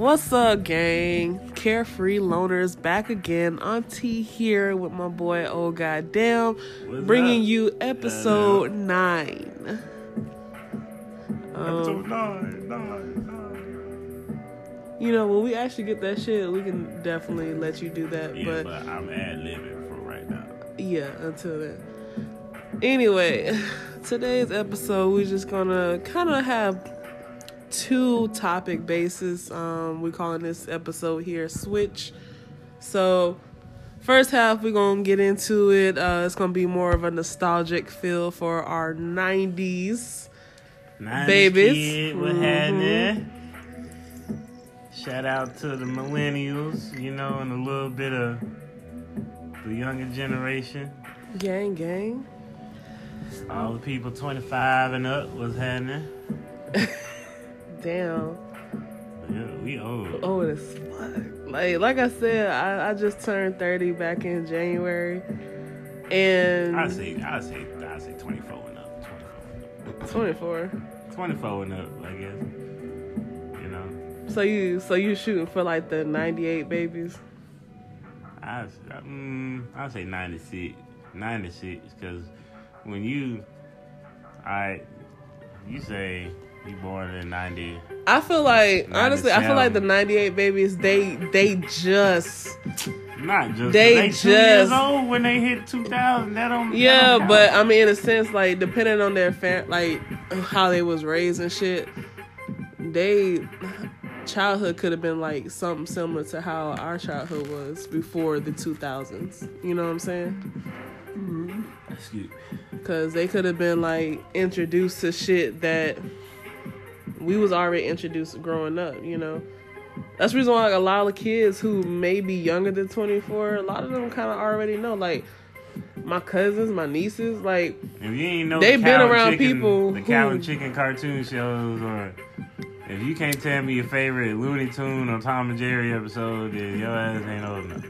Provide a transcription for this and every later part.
What's up, gang? Carefree loners back again. Auntie here with my boy. Oh goddamn, What's bringing up? you episode nine. Episode Um, nine, nine, nine. you know, when we actually get that shit, we can definitely let you do that. Yeah, but but, I'm ad libbing for right now. yeah, until then. Anyway, today's episode we're just gonna kind of have two topic bases. Um, we're calling this episode here "Switch." So, first half we're gonna get into it. Uh, it's gonna be more of a nostalgic feel for our '90s. 90s Babies. Kid, what Mhm. happening? Shout out to the millennials, you know, and a little bit of the younger generation. Gang, gang. All the people 25 and up, what's happening? Damn. Yeah, we old. It is fuck. Like, like I said, I, I just turned 30 back in January. And I say, I say, I say 24 and up. 24. 24. 24 and up, I guess. You know, So you so you shooting for like the 98 babies? I, mm, I say 96. 96, because when you, I, you say you born in 90. I feel like honestly, I feel like the 98 babies they they just Not just They they, two years just- old when they hit 2000. That don't. that yeah, don't but I mean in a sense like depending on their fam- like how they was raised and shit, they childhood could have been like something similar to how our childhood was before the 2000s. You know what I'm saying? Mm-hmm. Excuse me. Cause they could have been like introduced to shit that we was already introduced growing up, you know. That's the reason why like, a lot of kids who may be younger than 24, a lot of them kind of already know. Like my cousins, my nieces, like If you ain't know They the been around chicken, people the cow who- and chicken cartoon shows, or if you can't tell me your favorite Looney Tune or Tom and Jerry episode, then your ass ain't old enough.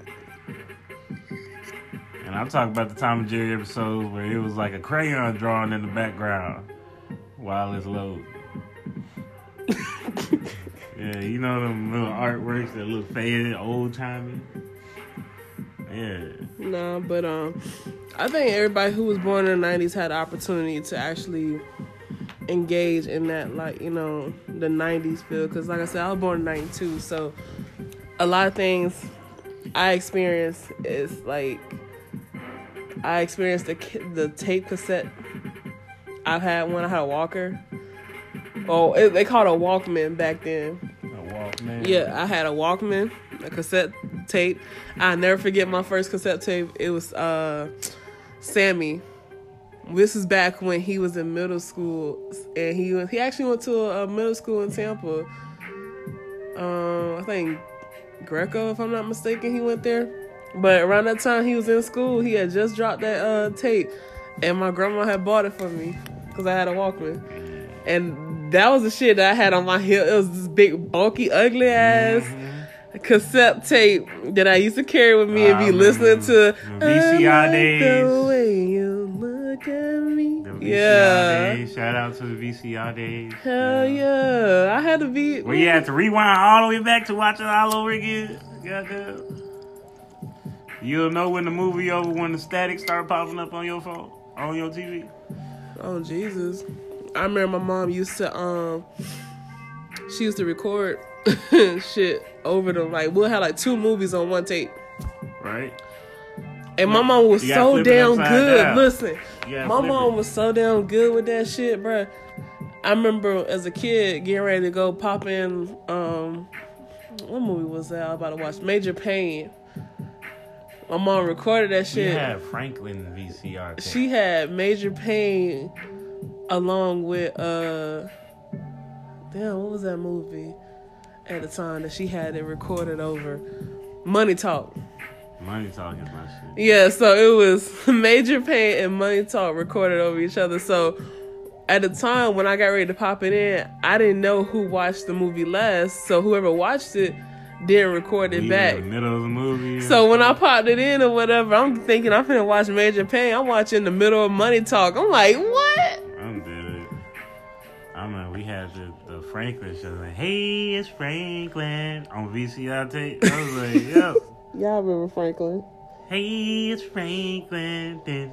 And I'm talking about the Tom and Jerry episode where it was like a crayon drawing in the background while it's low. Yeah, you know them little artworks that look faded, old timey. Yeah. nah. But um, I think everybody who was born in the 90s had the opportunity to actually engage in that, like you know, the 90s feel. Cause like I said, I was born in '92, so a lot of things I experienced is like I experienced the the tape cassette. I've had one. I had a Walker. Oh, it, they called a Walkman back then. A Walkman. Yeah, I had a Walkman, a cassette tape. I never forget my first cassette tape. It was uh Sammy. This is back when he was in middle school, and he he actually went to a, a middle school in Tampa. Um, I think Greco, if I'm not mistaken, he went there. But around that time he was in school, he had just dropped that uh, tape, and my grandma had bought it for me because I had a Walkman, and that was the shit that I had on my hip. It was this big, bulky, ugly ass mm-hmm. cassette tape that I used to carry with me and be ah, listening mm-hmm. to. the VCR like days. The way you look at me. The VCR yeah. days. Shout out to the VCR days. Hell yeah. I had to be. Where you had to rewind all the way back to watch it all over again. Goddamn. You'll know when the movie over when the static start popping up on your phone, on your TV. Oh Jesus! I remember my mom used to um, she used to record shit over them. Like we'll have like two movies on one tape, Right? and my mom was so damn good. down. Listen, my mom was so damn good with that shit, bruh. I remember as a kid getting ready to go pop in. Um, what movie was that? I was about to watch Major Payne. My mom recorded that shit. She had Franklin VCR. tape. she had Major Payne along with uh damn what was that movie at the time that she had it recorded over money talk Money talking my shit. yeah so it was Major Payne and money talk recorded over each other so at the time when i got ready to pop it in i didn't know who watched the movie last so whoever watched it didn't record it back In the middle of the movie. So when I popped it in or whatever, I'm thinking I'm finna watch Major Payne. I'm watching the middle of Money Talk. I'm like, what? We had the, the Franklin show. Like, hey, it's Franklin on VCR tape. I was like, yo. Y'all remember Franklin? Hey, it's Franklin. Yeah,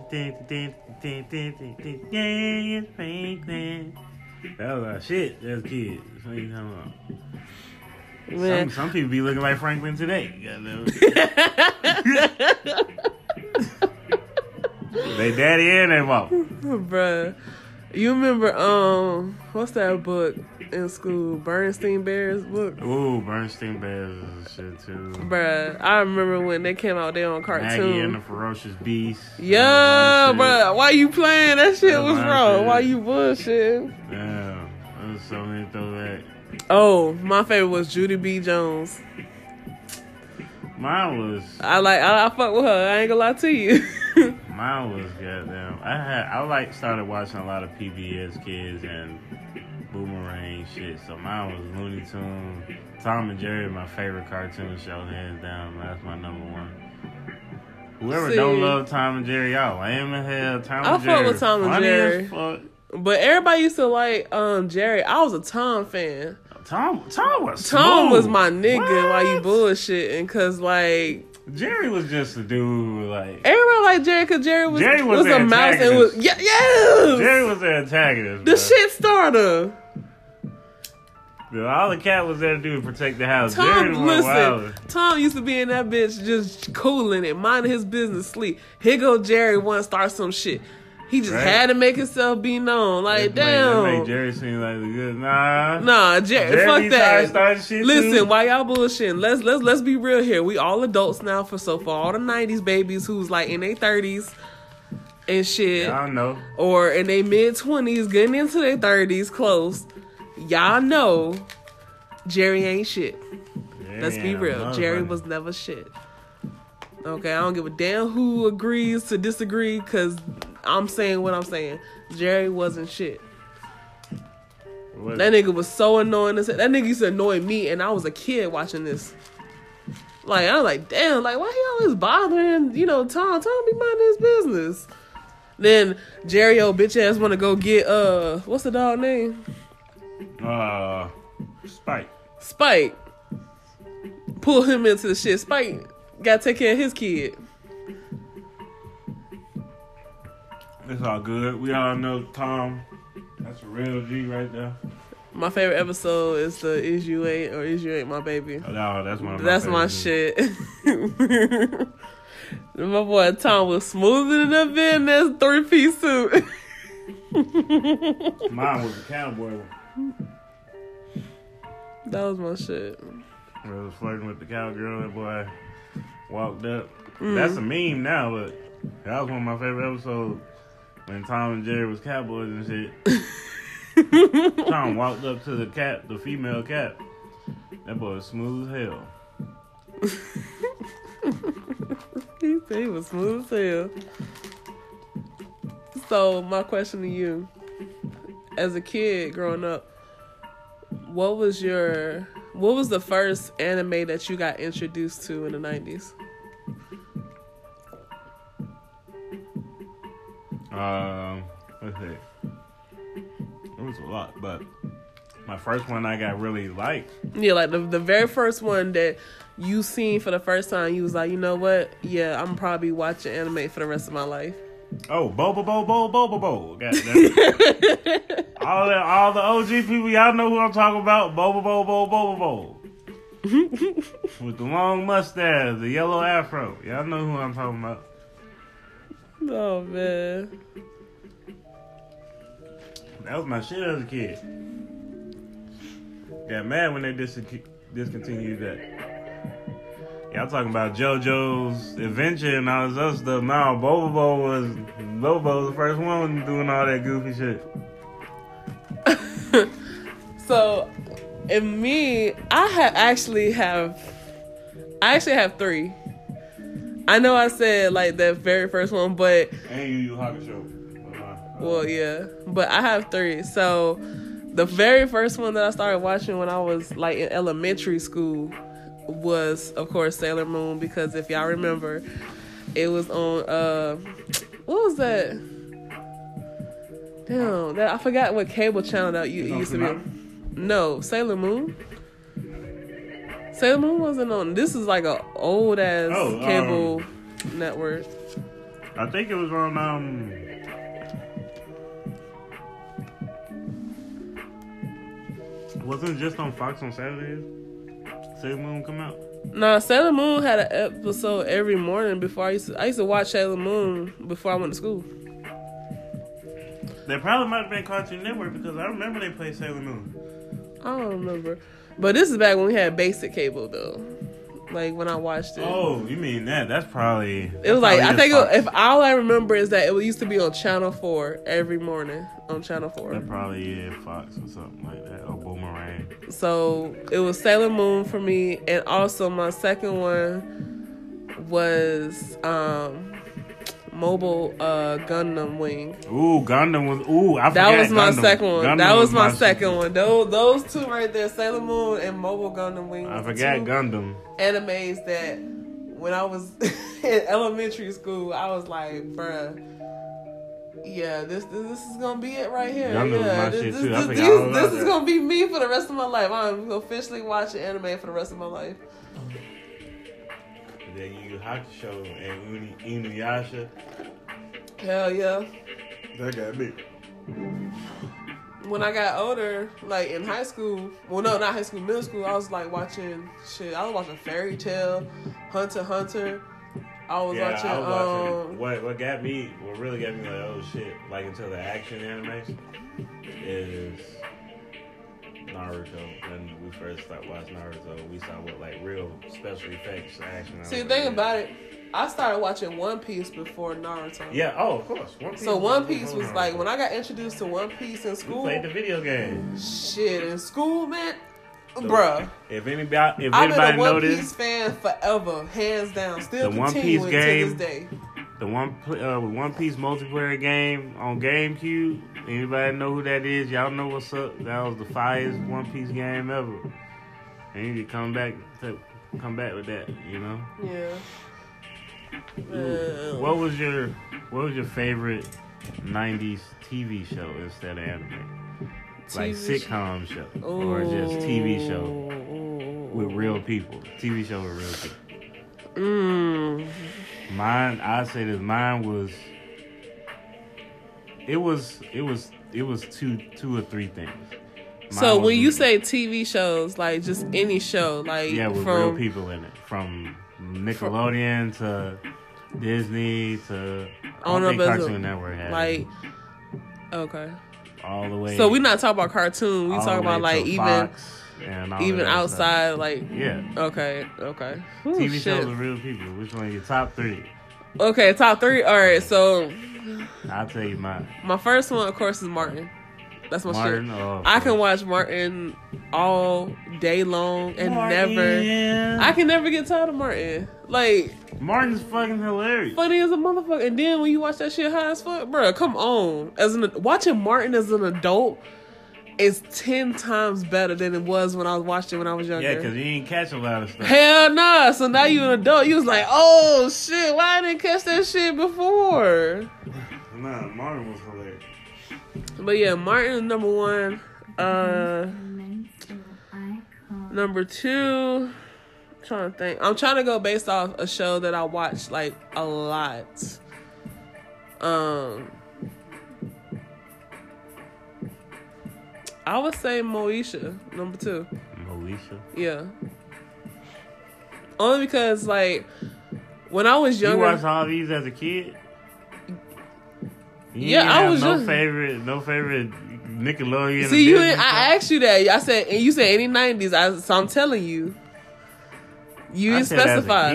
it's Franklin. That was our shit as kids. What you talking about? Some, some people be looking like Franklin today. They daddy and they mom. bruh. You remember um what's that book in school? Bernstein Bears book? Ooh, Bernstein Bears is shit too. Bruh. I remember when they came out there on cartoon. Maggie and the Ferocious Beast. Yeah, bruh. Why you playing? That shit That was was wrong. shit. Why you bullshitting? Yeah, there's so many throwback. Oh, my favorite was Junie B. Jones. Mine was I like I, I fuck with her. I ain't gonna lie to you. Mine was goddamn. I had I like started watching a lot of PBS Kids and Boomerang shit. So mine was Looney Tunes. Tom and Jerry, my favorite cartoon show, hands down. That's my number one. Whoever See. don't love Tom and Jerry, y'all lame as hell. Tom I and fuck with Tom and Jerry. but everybody used to like um Jerry. I was a Tom fan. Tom, Tom was Tom smooth. was my nigga while you bullshitting, cause like Jerry was just a dude. Like everybody like Jerry, cause Jerry was Jerry was was, a mouse and was yeah yes Jerry was the antagonist. the bro. shit starter. All the cat was there to do was protect the house. Tom, wilder. listen, Tom used to be in that bitch just cooling it, minding his business, sleep. Here go Jerry, want to start some shit. He just Right. had to make himself be known. Like, That made- that damn. made Jerry seem like the good. Nah. Nah, Jerry, Jerry fuck that. trying to shit Listen, too. why y'all bullshitting? Let's let's let's be real here. We all adults now for so for all the '90s babies who's like in their 30s and shit, I don't know. or in their mid 20s, getting into their 30s, close. Y'all know Jerry ain't shit. Let's be real. Jerry was never shit. Okay, I don't give a damn who agrees to disagree because I'm saying what I'm saying. Jerry wasn't shit. What- That nigga was so annoying. That nigga used to annoy me, and I was a kid watching this. Like I was like, damn, like why he always bothering? You know, Tom, Tom be minding his business. Then Jerry, old bitch ass, want to go get uh, what's the dog name? Uh, Spike. Spike. Pull him into the shit. Spike got to take care of his kid. It's all good. We all know Tom. That's a real G right there. My favorite episode is the "Is You Ain't" or "Is You Ain't My Baby." Oh, no, that's one my That's my favorites. shit. my boy Tom was smoother than a this three piece suit. Mine was a cowboy. One. That was my shit. I was flirting with the cowgirl. That boy walked up. Mm. That's a meme now, but that was one of my favorite episodes when Tom and Jerry was cowboys and shit. Tom walked up to the cat, the female cat. That boy was smooth as hell. He said he was smooth as hell. So my question to you, as a kid growing up, what was your what was the first anime that you got introduced to in the nineties? Um, let's see. It was a lot, but my first one I got really liked. Yeah, like the the very first one that you seen for the first time, you was like, you know what? Yeah, I'm probably watching anime for the rest of my life. Oh, Bobo Bo Bo Bobo Bo. Goddamn. all the all the OG people, y'all know who I'm talking about. Bobo Bo Bo Bobo Bo. With the long mustache, the yellow afro. Y'all know who I'm talking about. Oh man. That was my shit as a kid. Got mad when they dis- discontinued that. Y'all talking about JoJo's Adventure and all this other stuff. No, Bobo was Bobo was the first one doing all that goofy shit. So, in me, I ha- actually have, I actually have three. I know I said like that very first one, but And Yu Hakusho. well, yeah, but I have three. So, the very first one that I started watching when I was like in elementary school was, of course, Sailor Moon. Because if y'all remember, it was on uh, what was that? Damn, that I forgot what cable channel that you it used to be. on. No, Sailor Moon. Sailor Moon wasn't on. This is like a old ass Oh, cable network. I think it was on um. Wasn't just on Fox on Saturdays? Sailor Moon come out. Nah, Sailor Moon had an episode every morning before I used to. I used to watch Sailor Moon before I went to school. They probably might have been Cartoon Network because I remember they played Sailor Moon. I don't remember, but this is back when we had basic cable though. Like when I watched it. Oh, you mean that? That's probably. It was like I think it, if all I remember is that it used to be on Channel Four every morning on Channel Four. That probably is Fox or something like that, or Boomerang. So it was Sailor Moon for me, and also my second one was um Mobile uh Gundam Wing. Ooh, Gundam was. Ooh, I forgot. That was my Gundam. second one. Gundam that was my, shit. second one. Those those two right there, Sailor Moon and Mobile Gundam Wing. I forgot Gundam. animes that when I was in elementary school, I was like, bruh. Yeah, this, this this is gonna be it right here. Gundam yeah, my this, shit, this, too. I this, forgot this- all about this is gonna be me for the rest of my life. I'm officially watching anime for the rest of my life. Then you Hakusho and Uni, Inuyasha. Hell yeah. That got me. When I got older, like in high school, well, no, not high school, middle school, I was like watching shit. I was watching Fairy Tail, Hunter Hunter. I was Yeah, watching, I was watching. um, what what got me? What really got me like oh shit, like until the action animation is Naruto. When we first started watching Naruto, we saw what like real special effects action. See, the thing about it, I started watching One Piece before Naruto. Yeah. Oh, of course. One Piece So One Piece was like when I got introduced to One Piece in we school. played the video game. Shit, in school, man, So, bruh. If anybody, if I've been a One noticed, Piece fan forever, hands down. Still The One Piece continuing to this day. The one uh, One Piece multiplayer game on GameCube. Anybody know who that is? Y'all know what's up. That was the finest One Piece game ever. And you need to come back to come back with that. You know. Yeah. Ooh. Uh, What was your What was your favorite '90s TV show instead of anime? Like TV show? sitcom show or just TV show Ooh. with real people. TV show with real people. Mm. Mine, I'd say that mine was. It was. It was. It was two, two or three things. So when you say TV shows, like just any show, like yeah, with from real people in it, from Nickelodeon to Disney to I On don't think a- Cartoon Network had it. like okay. all the way. So we're not talking about cartoon. We all talking the way about like even Fox and all even that other outside, like Yeah, okay, okay. Ooh, TV shit. shows with real people. Which one? Your top three? Okay, top three. All right, so I'll tell you mine. my first one, of course, is Martin. That's my Martin. shit. Oh, I can watch Martin all day long and never. I can never get tired of Martin. Like Martin's fucking hilarious. funny as a motherfucker. And then when you watch that shit high as fuck, bro, come on. As an watching Martin as an adult is ten times better than it was when I was watching when I was younger. Yeah, because you ain't catch a lot of stuff. Hell nah. So now you an adult. You was like, oh shit, why I didn't catch that shit before? Nah, Martin was hilarious. But yeah, Martin is number one. Uh number two. I'm trying to think. I'm trying to go based off a show that I watched like a lot. Um I would say Moesha, number two. Moesha. Yeah. Only because like when I was younger. You watched all these as a kid? You Yeah, I was no favorite, no favorite Nickelodeon. see you. Ain't, I asked you that. I said, and you said any '90s. I, so I'm telling you, you didn't said as a specify.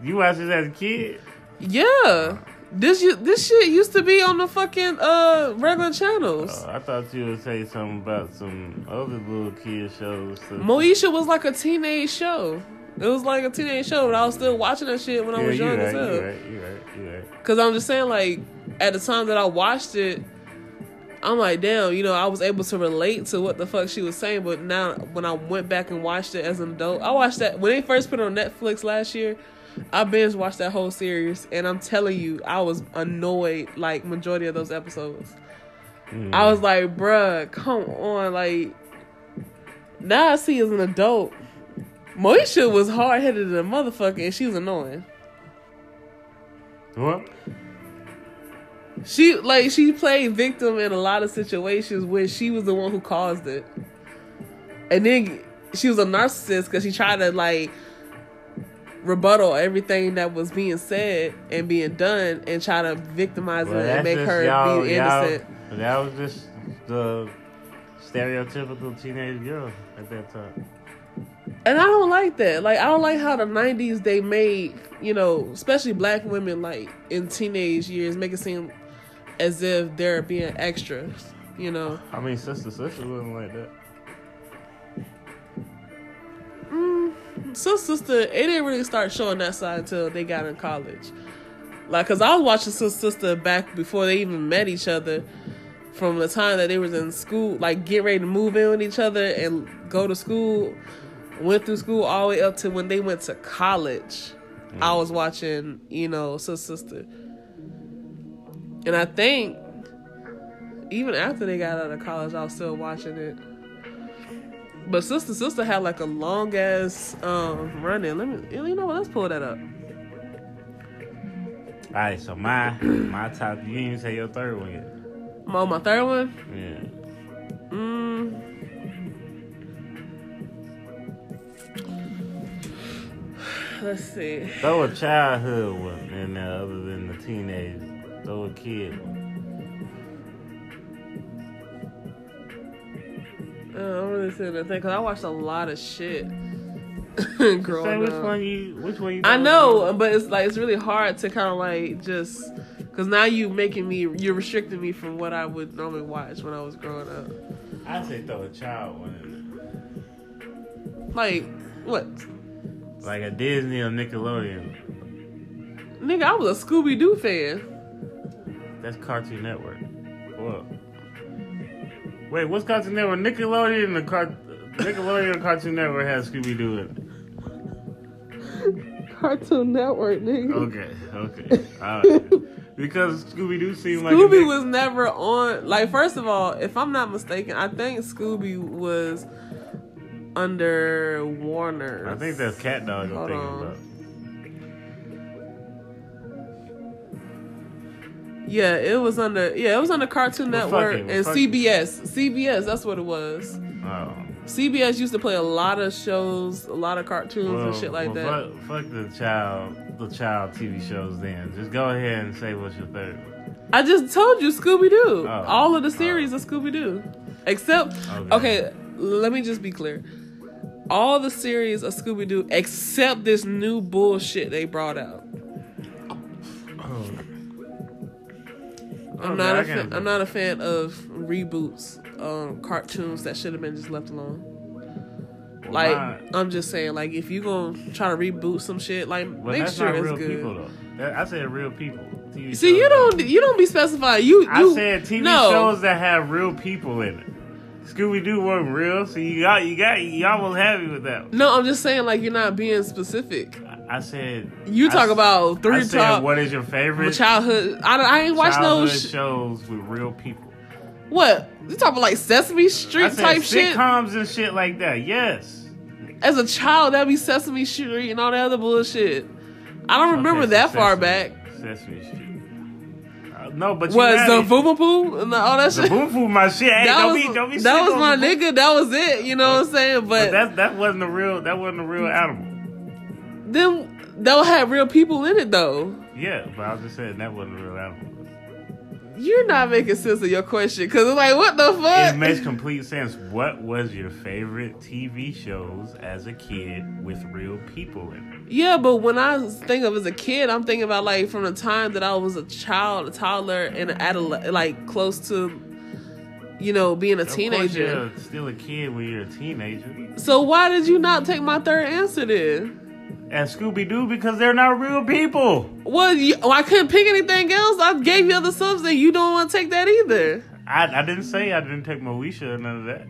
You watched this as a kid? Yeah, this you this shit used to be on the fucking uh regular channels. Oh, I thought you would say something about some other little kid shows. So- Moesha was like a teenage show. It was like a teenage show, but I was still watching that shit when I was young right, as you hell. right, you right, you right. Cause I'm just saying, like, at the time that I watched it, I'm like, damn, you know, I was able to relate to what the fuck she was saying. But now, when I went back and watched it as an adult, I watched that when they first put it on Netflix last year. I binge watched that whole series, and I'm telling you, I was annoyed like majority of those episodes. Mm. I was like, bruh, come on, like, now I see as an adult, Moesha was hard headed as a motherfucker, and she was annoying. What? She like she played victim in a lot of situations where she was the one who caused it, and then she was a narcissist because she tried to like rebuttal everything that was being said and being done, and try to victimize Well, her and make her y'all- be y'all- innocent. That was just the stereotypical teenage girl at that time. And I don't like that. Like I don't like how the '90s they made you know, especially black women like in teenage years, make it seem as if they're being extras. You know. I mean, sister, sister wasn't like that. So sister, it didn't really start showing that side until they got in college. Like, cause I was watching Sis sister back before they even met each other. From the time that they was in school, like get ready to move in with each other and go to school, went through school all the way up to when they went to college. I mm. was watching, you know, Sis sister, and I think even after they got out of college, I was still watching it. But sister, sister had like a long ass um run in. Let me, you know what? Let's pull that up. All right, so my my top. You didn't even say your third one yet. Oh, my third one. Yeah. Mm. Let's see. Throw a childhood one in there other than the teenage. Throw a kid one. Uh, I'm really sitting there thinking because I watched a lot of shit Say growing which up. one you which one you I know, was but it's like it's really hard to kind of like just because now you making me you're restricting me from what I would normally watch when I was growing up. I'd say throw a child one in Like what? Like a Disney or Nickelodeon. Nigga, I was a Scooby Doo fan. That's Cartoon Network. What? Wait, what's Cartoon Network? Nickelodeon and the Car- Nickelodeon Cartoon Network has Scooby Doo in it. Cartoon Network, nigga. Okay, okay. Alright. Because Scooby Doo seemed like a Scooby was never on. Like, first of all, if I'm not mistaken, I think Scooby was under Warner. I think that's Cat Dog I'm Hold thinking on. about. Yeah, it was under. Yeah, it was under Cartoon Well, Network it, and it. CBS. CBS, that's what it was. Oh. CBS used to play a lot of shows, a lot of cartoons Well, and shit like well, that. Fuck, fuck the child, the child TV shows. Then just go ahead and say what's your third. I just told you Scooby Doo. Oh. All of the series oh. of Scooby Doo, except Okay. okay. Let me just be clear. All the series of Scooby Doo except this new bullshit they brought out. I'm Okay, not a fan, I'm not a fan of reboots, um, cartoons that should have been just left alone. Well, Like my- I'm just saying, like if you gonna try to reboot some shit, like well, make sure it's good. people. That, I said real people. TV See, you don't you don't be specifying. You I you said TV no. shows that have real people in it. Scooby Doo wasn't real, so you got you got you almost happy with that. No, I'm just saying like you're not being specific. I said You talk s- about I three said, top what is your favorite childhood. I, I ain't watched no sh- shows with real people? what you talking about like Sesame I Street said type shit. sitcoms and shit like that. Yes. As a child, that'd be Sesame Street and all that other bullshit. I don't remember Okay, that so far back. Sesame Street. Uh, no, but Was the. Boom Poo and all that shit? boom boom my shit. Hey, that don't was be don't be that was my nigga. That was it. You know what I'm saying? But But that that wasn't a real that wasn't a real animal. Then they'll have real people in it though. Yeah, but I was just saying that wasn't a real animal. You're not making sense of your question because it's like, what the fuck? It makes complete sense. What was your favorite TV shows as a kid with real people in it? Yeah, but when I think of as a kid, I'm thinking about like from the time that I was a child, a toddler, and an adolescent, like close to, you know, being a Of teenager. you're still a kid when you're a teenager. So why did you not take my third answer then? And Scooby Doo because they're not real people. Well, you, well, I couldn't pick anything else. I gave you other subs, and you don't want to take that either. I, I didn't say I didn't take Moesha or none of that.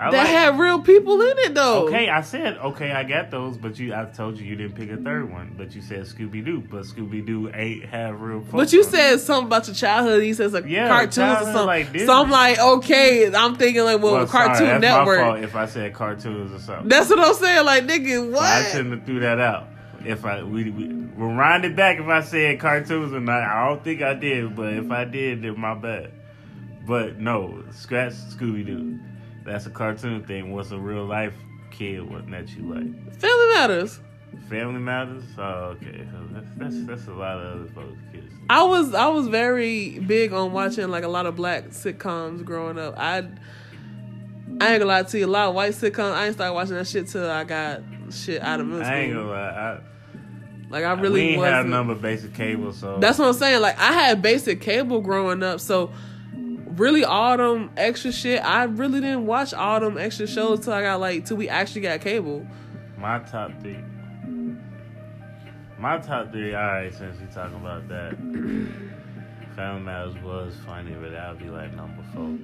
I that like- had real people in it though. Okay, I said okay, I got those, but you, I told you you didn't pick a third one, but you said Scooby Doo, but Scooby Doo ain't have real. But you on it. said something about your childhood. You said like Yeah, cartoons or something. like so I'm like, okay, I'm thinking like, well, Well, sorry, Cartoon that's Network. If I said cartoons or something. That's what I'm saying. Like, nigga, what? I shouldn't have threw that out. If I we, we rewind it back, if I said cartoons or not, I don't think I did. But if I did, then my bad. But no, scratch Scooby Doo. That's a cartoon thing. What's a real life kid? What that you like? Family Matters. Family Matters. Oh, okay. That's that's, that's a lot of other folks' kids. I was I was very big on watching like a lot of black sitcoms growing up. I I ain't gonna lie to you, a lot of white sitcoms. I ain't started watching that shit till I got shit out of middle I ain't gonna lie. Like I I, really we ain't wasn't. have number basic cable, so That's what I'm saying. Like I had basic cable growing up, so really all them extra shit. I really didn't watch all them extra shows till I got like till we actually got cable. My top three. My top three, alright, since you talking about that. Family Matters was funny, but that'll be like number four.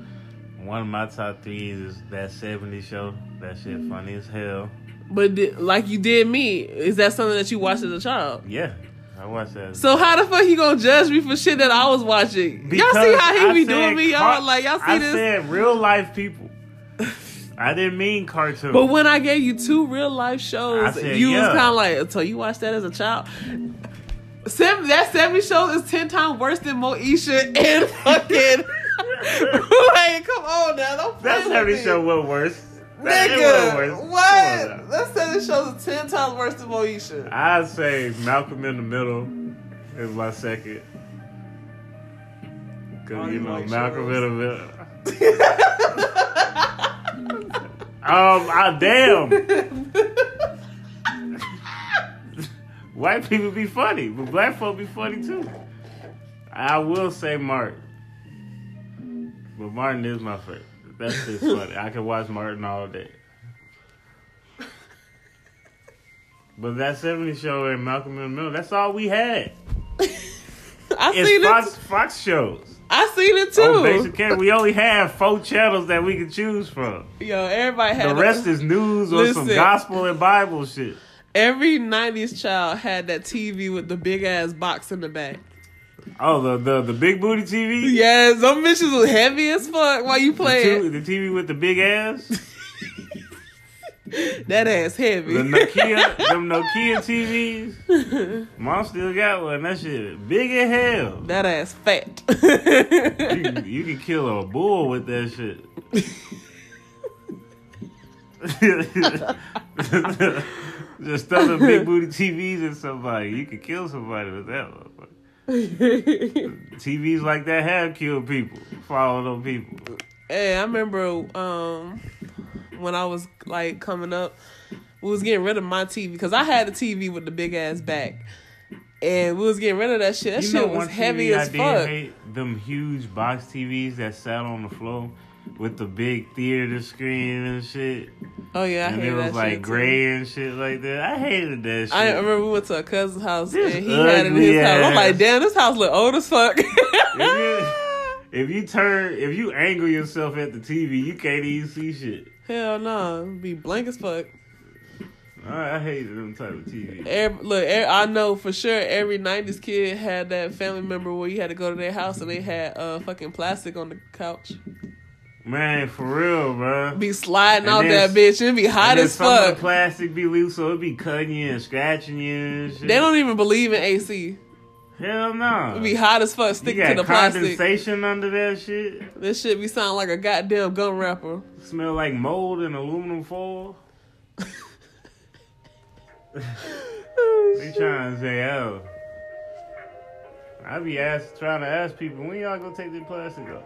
One of my top threes is that 70s show. That shit funny as hell. But like you did me, is that something that you watched as a child? Yeah, I watched that. So how the fuck you gonna judge me for shit that I was watching? y'all see how he I be said doing me, y'all? like y'all see I this? I said real life people. I didn't mean cartoon. but when I gave you two real life shows, said, you yeah. was kind of like, so you watched that as a child? Seven, that 70 show is 10 times worse than Moesha and fucking. like, come on now. Don't play that with 70s me. show was worse. That- it wasn't worse. Nigga, what? Let's say this show is 10 times worse than Moesha. I'd say Malcolm in the Middle is my second. Cause you you know Malcolm in the Middle. Um, I damn. White people be funny, but black folk be funny too. I will say Martin, but Martin is my favorite. That's just funny. I can watch Martin all day. But that 70 show and Malcolm in the Middle, that's all we had. I It's seen Fox, it. Fox shows. I seen it oh, too. On basic cable, we only have four channels that we can choose from. Yo, everybody had The a- rest is news or some gospel and Bible shit. every '90s child had that TV with the big ass box in the back. Oh, the the, the big booty TV? Yes, them bitches was heavy as fuck while you playing. the TV with the big ass? That ass heavy. The Nokia, them Nokia TVs? Mom still got one. That shit big as hell. that ass fat. You, can- you can kill a bull with that shit. Just throw the big booty TVs at somebody. You can kill somebody with that one. TVs like that have killed people. Follow them people. hey, I remember um when I was like coming up, we was getting rid of my TV because I had a TV with the big ass back. And we was getting rid of that shit. That you shit was heavy TV as I did fuck. hate? Them huge box TVs that sat on the floor with the big theater screen and shit. Oh yeah, I and it was like gray and shit like that. I hated that shit. I remember we went to a cousin's house This and he had it in his ugly house. I'm like, damn, this house look old as fuck. If you, if you turn, if you angle yourself at the TV, you can't even see shit. Hell no, be blank as fuck. I, I hated them type of TV. Every, look, every, I know for sure every '90s kid had that family member where you had to go to their house and they had uh fucking plastic on the couch. Man, for real, bro. Be sliding And out that bitch. It'd be hot as some of the fuck. plastic be loose, so it'd be cutting you and scratching you and shit. They don't even believe in AC. Hell no. It'd be hot as fuck sticking to the plastic. condensation under that shit. This shit be sounding like a goddamn gun wrapper. Smell like mold and aluminum foil. They trying to say, oh. I be ask, trying to ask people, when y'all gonna take the plastic off?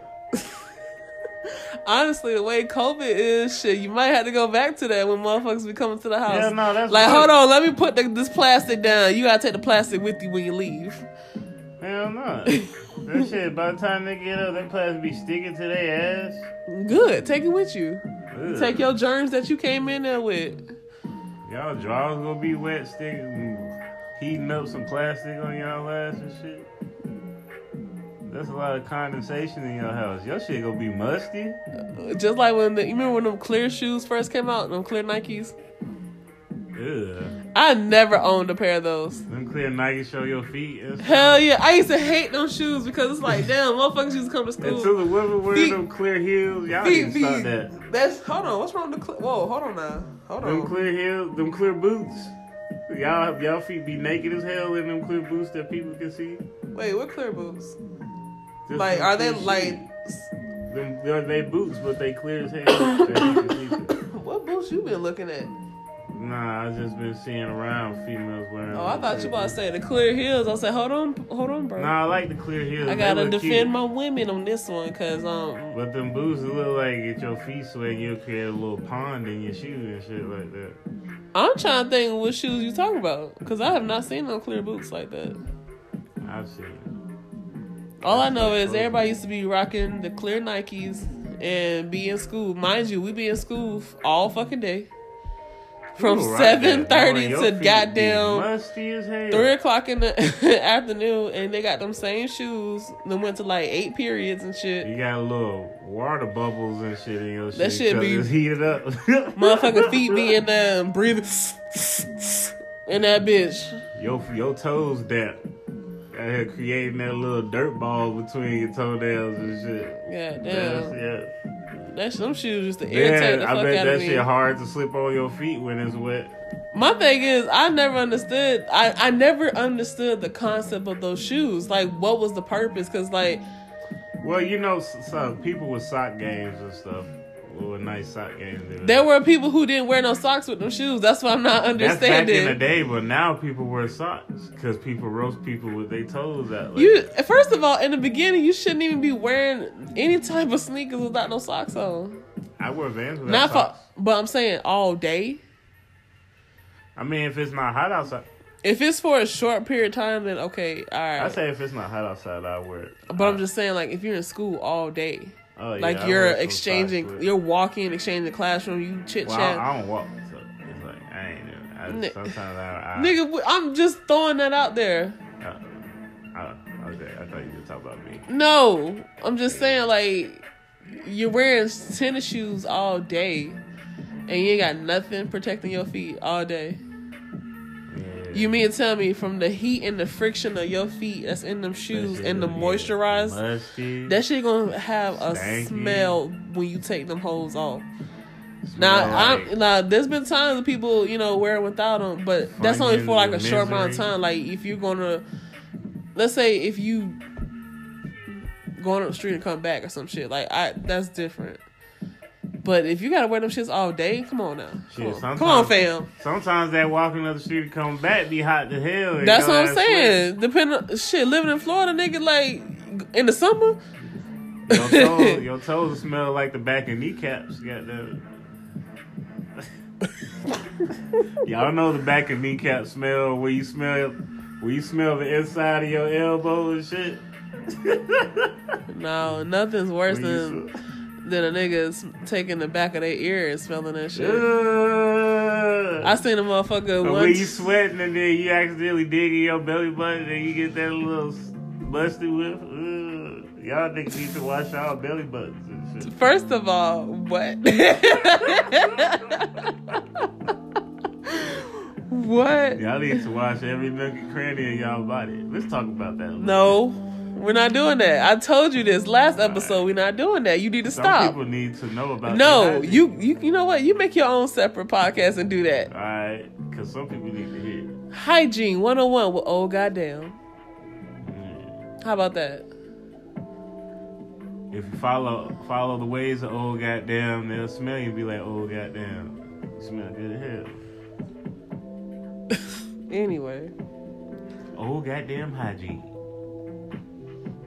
Honestly, the way COVID is, shit, you might have to go back to that when motherfuckers be coming to the house. Hell no, that's like, good. hold on, let me put the, this plastic down. You gotta take the plastic with you when you leave. Hell no. that shit, by the time they get up, that plastic be sticking to their ass. Good, take it with you. Ugh. Take your germs that you came in there with. Y'all drawers gonna be wet, sticking, heating up some plastic on y'all ass and shit. That's a lot of condensation in your house. Your shit gonna be musty. Just like when the, you remember when them clear shoes first came out, them clear Nikes. Ugh. I never owned a pair of those. Them clear Nikes show your feet. Hell yeah, I used to hate them shoes because it's like, damn, motherfuckers used to come to school. Until the women wear Feet- them clear heels, y'all Feet, to stop that. That's hold on. What's wrong with the clear? Whoa, hold on now. Hold Them on. Them clear heels, them clear boots. Y'all, y'all feet be naked as hell in them clear boots that people can see. Wait, what clear boots? Like, are they like shoes. Them, they're they boots, but they clear as hell. that you can see through. what boots you been looking at? Nah, I just been seeing around females wearing. Oh, I thought you about to say the clear heels. I said, hold on, hold on, bro. Nah, I like the clear heels. I gotta defend cute. my women on this one, cause um, But them boots look like get your feet sweat and you'll create a little pond in your shoe and shit like that. I'm trying to think what shoes you talking about, cause I have not seen no clear boots like that. I've seen it. All I know is everybody used to be rocking the clear Nikes and be in school. Mind you, we be in school all fucking day. From seven thirty to goddamn musty as hell. three o'clock in the afternoon, and they got them same shoes. Then went to like eight periods and shit. You got little water bubbles and shit in your shit. That shit be- heated up. Motherfucking feet be in there and breathing in that bitch. your your toes damp. Out here creating that little dirt ball between your toenails and shit. That's, damn, yeah. that's them shoes used to irritate Man, the I fuck bet out that of me. shit hard to slip on your feet when it's wet. My thing is, I never understood. I I never understood the concept of those shoes. Like, what was the purpose? Because like, Well, you know, some people with sock games and stuff. With nice sock games. they- there were people who didn't wear no socks with them shoes. That's what I'm not understanding. That's back in the day, but now people wear socks because people roast people with their toes out. Like, You first of all, in the beginning, you shouldn't even be wearing any type of sneakers without no socks on. I wear Vans without Not for, socks. but I'm saying all day. I mean, if it's not hot outside, If it's for a short period of time, then okay, all I say if it's not hot outside, I wear it. But I'm just saying, like, if you're in school all day, oh, yeah, like you're exchanging, you're walking, exchanging the classroom, you chit Well, chat. I, I don't walk, so it's like I ain't. doing- I, Ni- sometimes I, I Nigga, I'm just throwing that out there. Uh, uh, okay, I thought you were talking about me. No, I'm just saying, like, you're wearing tennis shoes all day, and you ain't got nothing protecting your feet all day. You mean tell me from the heat and the friction of your feet that's in them shoes and the gonna moisturize, musty. that shit gonna have a Stanky. smell when you take them holes off. smell Now, like- I'm now. There's been times people, you know, wear it without them, but that's only for like a Funyuns short amount of time. Like if you're gonna, let's say if you going up the street and come back or some shit, like I, that's different. But if you gotta wear them shits all day, come on now, come, Shit, on. sometimes- come on, fam. Sometimes that walking up the street and come back be hot to hell. That's what I'm saying. Depending, on, shit, living in Florida, nigga, like in the summer. Your toes, your toes smell like the back of kneecaps. Goddamn. Y'all know the back of kneecap smell where you smell where you smell the inside of your elbow and shit. no, nothing's worse than. Than a nigga's taking the back of their ear and smelling that shit. Ugh. I seen a motherfucker But when you sweating and then you accidentally dig in your belly button and you get that little busty whiff. Ugh. Y'all niggas need to wash y'all belly buttons and shit. First of all, what? what? Y'all need to wash every nook and cranny of y'all body. Let's talk about that. No, we're not doing that. I told you this last episode. We're not doing that. You need to. Some stop. people need to know about No, you you you know what? You make your own separate podcast and do that. Alright, because some people need to hear. Hygiene 101 with old goddamn. Mm. How about that? If you follow follow the ways of old goddamn, they'll smell you and be like, oh goddamn, you smell good as hell. Anyway. Old goddamn hygiene.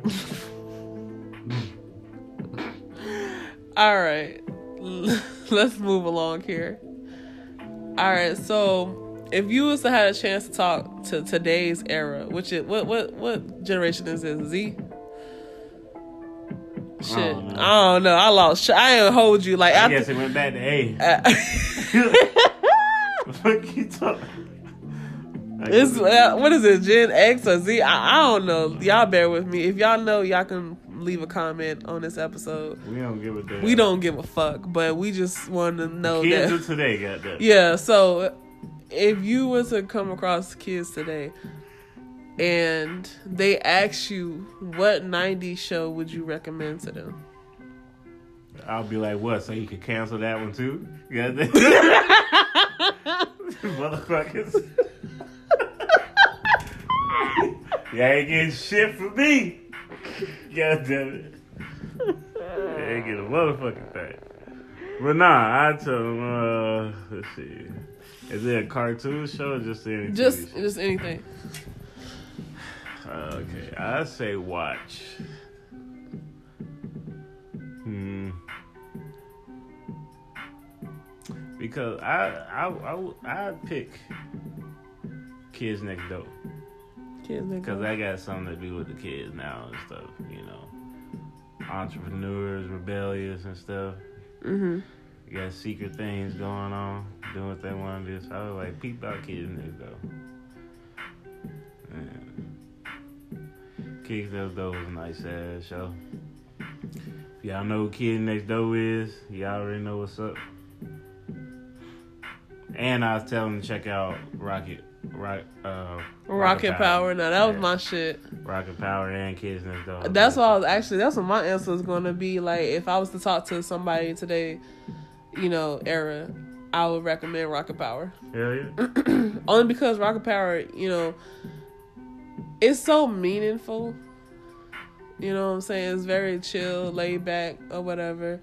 All right. Let's move along here. All right. So, if you was to have a chance to talk to today's era, which is what what what generation is this? Z. Shit, I don't don't know. know. I lost. I ain't hold you like I after. guess it went back to A. Uh, Fuck you talking? It's uh, what is it, Gen X or Z? I, I don't know. Y'all bear with me. If y'all know, y'all can leave a comment on this episode. we don't give a damn. We don't give a fuck, but we just want to know Kids that. of today got that. Yeah, so if you were to come across kids today and they ask you what 90s show would you recommend to them? I'll be like, what? So you could cancel that one too? Yeah, motherfuckers. You ain't getting shit from me. God damn it. You ain't getting a motherfucking thing. But nah, I tell them, uh, let's see. Is it a cartoon show or just any TV Just just anything. Okay, I say watch. Hmm. Because I I I I pick Kids Next Door Kids because. I got something to do with the kids now and stuff. You know, entrepreneurs, rebellious and stuff. Mhm. You got secret things going on, doing what they want to do. So I was like, peep out Kids Next Door. And Kids Next Door was a nice ass show. If y'all know who Kids Next Door is, y'all already know what's up. And I was telling them to check out Rocket, Rock, uh, Rocket Power. Now that was my shit. Rocket Power and Kids Next Door. That's what I was actually. That's what my answer was going to be. Like, if I was to talk to somebody today, you know, era, I would recommend Rocket Power. Hell yeah. Only because Rocket Power, you know, it's so meaningful. You know what I'm saying? It's very chill, laid back, or whatever.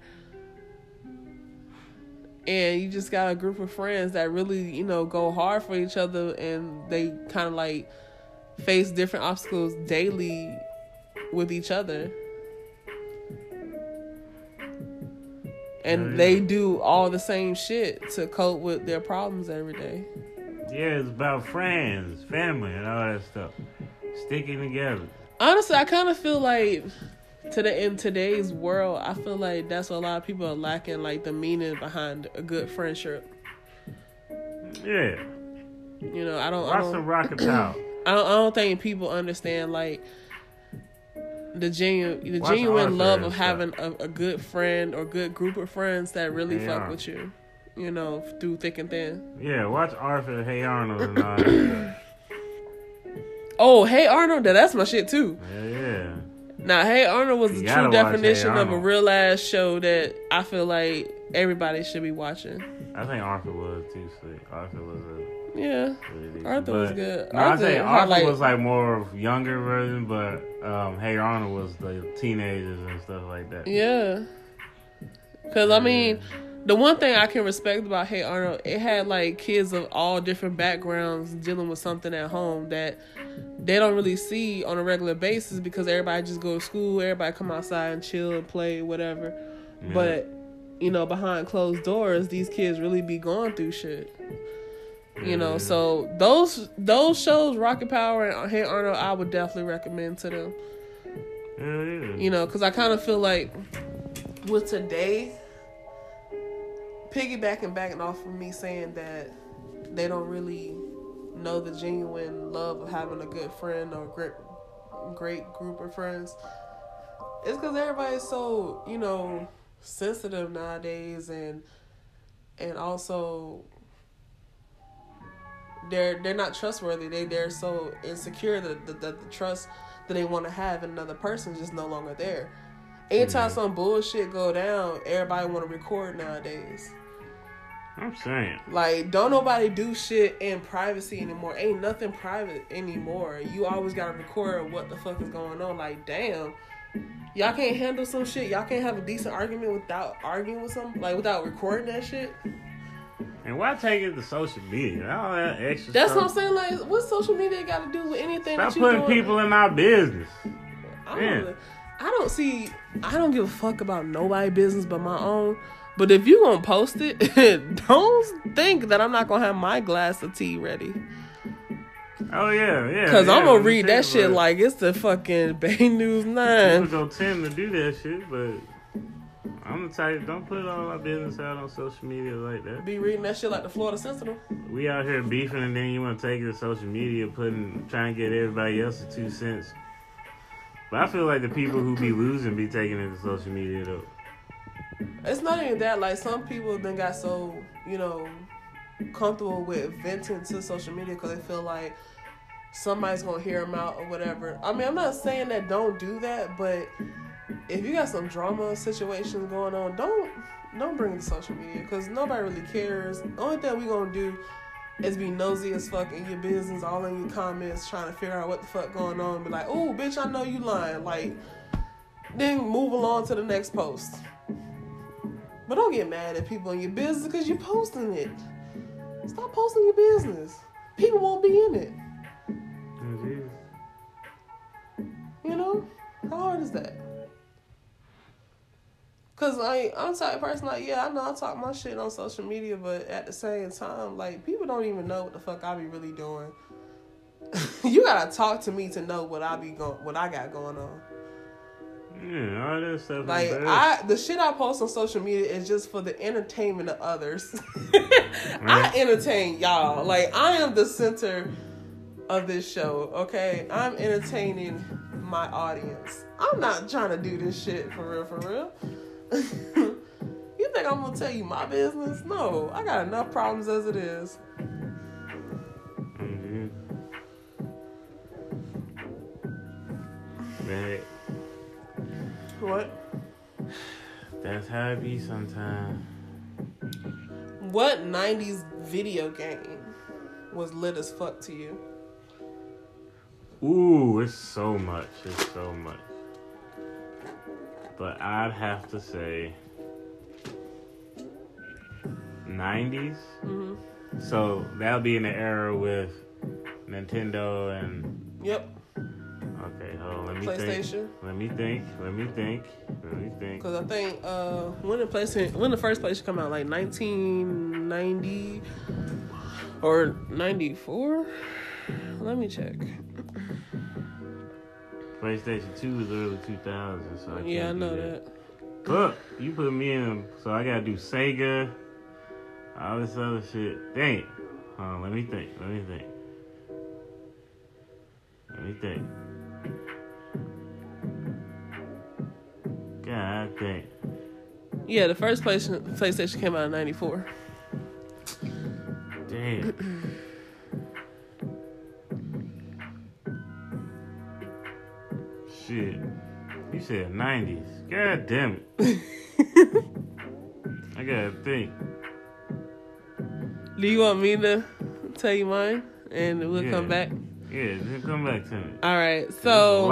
And you just got a group of friends that really, you know, go hard for each other and they kind of like face different obstacles daily with each other. And Yeah, they do all the same shit to cope with their problems every day. Yeah, it's about friends, family, and all that stuff. Sticking together. honestly, I kind of feel like today in today's world, I feel like that's what a lot of people are lacking, like the meaning behind a good friendship. Yeah. You know, I don't, I Watch don't, some Rocket. I don't, I don't think people understand like the genuine, the Watch genuine love of having a, a good friend or good group of friends that really They fuck are. with you. You know, through thick and thin. Yeah, watch Arthur, Hey Arnold, and all that. Oh, hey Arnold, that- that's my shit too. Yeah, yeah. Now, Hey Arnold was the true watch Hey definition of a real ass show that I feel like everybody should be watching. I think Arthur was too sweet. Arthur was a Yeah, really. Arthur was good. No, I had, Arthur like- was like more of younger version, but um, Hey Arnold was the teenagers and stuff like that. yeah. Cause I mean, the one thing I can respect about Hey Arnold, it had like kids of all different backgrounds dealing with something at home that they don't really see on a regular basis because everybody just go to school, everybody come outside and chill and play, whatever. Yeah. But you know, behind closed doors, these kids really be going through shit. You know, so those those shows, Rocket Power and Hey Arnold, I would definitely recommend to them. Yeah. You know, because I kind of feel like with today, piggybacking back backing off of me saying that they don't really know the genuine love of having a good friend or great great group of friends. It's because everybody's so you know sensitive nowadays, and and also they're they're not trustworthy. They they're so insecure that that, that the trust that they want to have in another person is just no longer there. Anytime Mhm. some bullshit go down, everybody want to record nowadays. I'm saying. Like, don't nobody do shit in privacy anymore. Ain't nothing private anymore. You always gotta record what the fuck is going on. Like, damn, y'all can't handle some shit. Y'all can't have a decent argument without arguing with some, like, without recording that shit. And why take it to social media? All that extra That's what I'm saying. Like, what social media got to do with anything? Stop putting doing? people in my business. I don't, Yeah. I don't see. I don't give a fuck about nobody business but my own. But if you gonna post it, don't think that I'm not gonna have my glass of tea ready. Oh yeah, yeah. Cause yeah, I'm gonna read that shit but like it's the fucking Bay News Nine. People don't tend to do that shit, but I'm the type. Don't put all my business out on social media like that. Be reading that shit like the Florida Sentinel. We out here beefing, and then you want to take it to social media, putting trying to get everybody else's two cents. But I feel like the people who be losing be taking it to social media though. It's not even that. Like some people then got so you know comfortable with venting to social media because they feel like somebody's gonna hear them out or whatever. I mean, I'm not saying that don't do that, but if you got some drama situations going on, don't don't bring it to social media because nobody really cares. The only thing we gonna do is be nosy as fuck in your business, all in your comments, trying to figure out what the fuck going on. Be like, oh, bitch, I know you lying. Like, then move along to the next post. But don't get mad at people in your business because you're posting it. Stop posting your business. People won't be in it. You know? How hard is that? Cause I I'm the type of person like yeah I know I talk my shit on social media but at the same time like people don't even know what the fuck I be really doing. you gotta talk to me to know what I be going what I got going on. Yeah, all that stuff. Like I, the shit I post on social media is just for the entertainment of others. I entertain y'all. Like I am the center of this show. Okay, I'm entertaining my audience. I'm not trying to do this shit for real, for real. you think I'm gonna tell you my business? No, I got enough problems as it is. Mm-hmm. Man. What? That's how it be sometimes. What 90s video game was lit as fuck to you? Ooh, it's so much. It's so much but I'd have to say 90s. Mm-hmm. So that'll be in the era with Nintendo and. Yep. Okay, hold on. Let me PlayStation. Think. Let me think. Let me think. Let me think. Because I think uh, when the PlayStation, when the first PlayStation come out, like 1990 or 94. Let me check. PlayStation 2 was early 2000s, so I yeah, I know that. that. Look, you put me in, so I gotta do Sega, all this other shit. Dang. Hold on, let me think. Let me think. Let me think. God dang. Yeah, the first PlayStation, PlayStation came out in '94. Damn. Shit. You said 90s. God damn it. I gotta think. Do you want me to tell you mine? And we'll yeah. come back? Yeah, then come back to me. All right, so.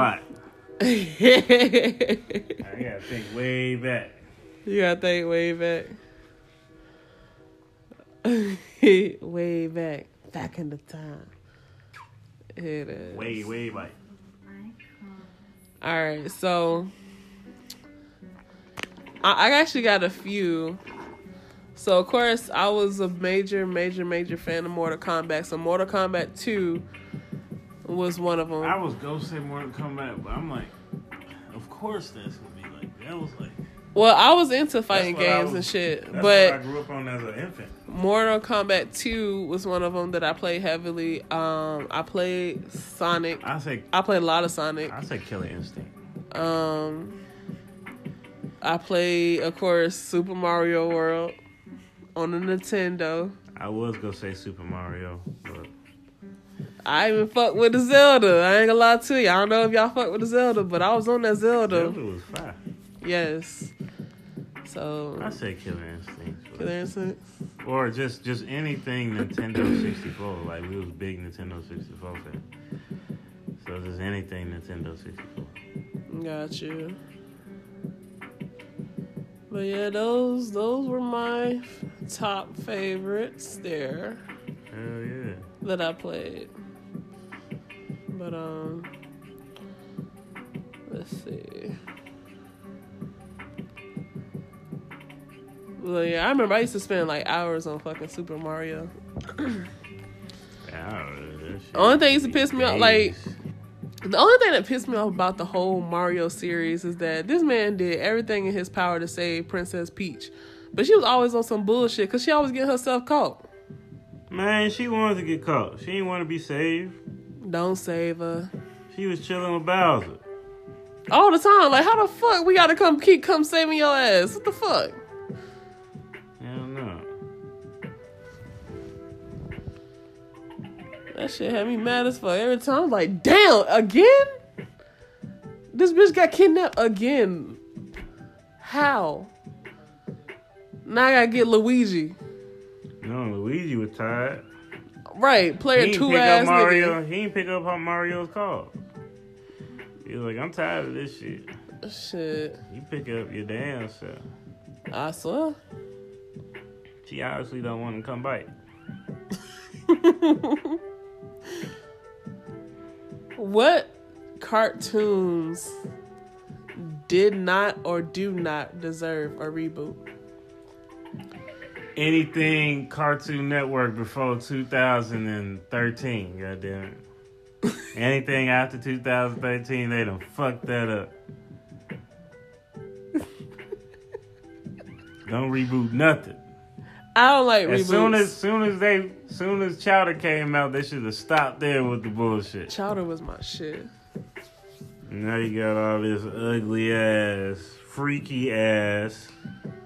I gotta think way back. You gotta think way back. way back. Back in the time. It is. Way, way back. All right, so I, I actually got a few. So of course I was a major, major, major fan of Mortal Kombat. So Mortal Kombat Two was one of them. I was gonna say Mortal Kombat, but I'm like, of course that's gonna be like that was like. Well, I was into fighting games was, and shit, that's but I grew up on as an infant. Mortal Kombat 2 was one of them that I played heavily. Um, I played Sonic. I say I played a lot of Sonic. I say Killer Instinct. Um, I played, of course, Super Mario World on the Nintendo. I was gonna say Super Mario, I even fuck with the Zelda. I ain't gonna lie to you. I don't know if y'all fuck with the Zelda, but I was on that Zelda. Zelda was fire. Yes. So I say Killer Instinct. Killer Instinct. Or just just anything Nintendo 64. Like we was big Nintendo 64 fan. So just anything Nintendo 64. Got you. But yeah, those those were my top favorites there Hell yeah. that I played. But um, let's see. Well, yeah, I remember I used to spend like hours on fucking Super Mario. Yeah, that shit Only thing used to piss me off, like- The only thing that pissed me off about the whole Mario series is that this man did everything in his power to save Princess Peach, but she was always on some bullshit because she always get herself caught. Man, she wanted to get caught. She didn't want to be saved. Don't save her She was chilling with Bowser. all the time. Like, how the fuck we gotta come keep come saving your ass? What the fuck? Hell no. That shit had me mad as fuck every time. I'm like, damn, again? This bitch got kidnapped again. How? Now I gotta get Luigi. No, Luigi was tired. Right, player two ass Mario. nigga. He didn't pick up on Mario's call. He's like, I'm tired of this shit. Shit, You pick up your damn self. I swear. She obviously don't want to come back. What cartoons did not or do not deserve a reboot? Anything Cartoon Network before 2013, goddamn it. Anything after 2013, they done fucked that up. Don't reboot nothing. I don't like As reboots. soon as soon as they soon as Chowder came out, they should have stopped there with the bullshit. Chowder was my shit. Now you got all this ugly ass, freaky ass,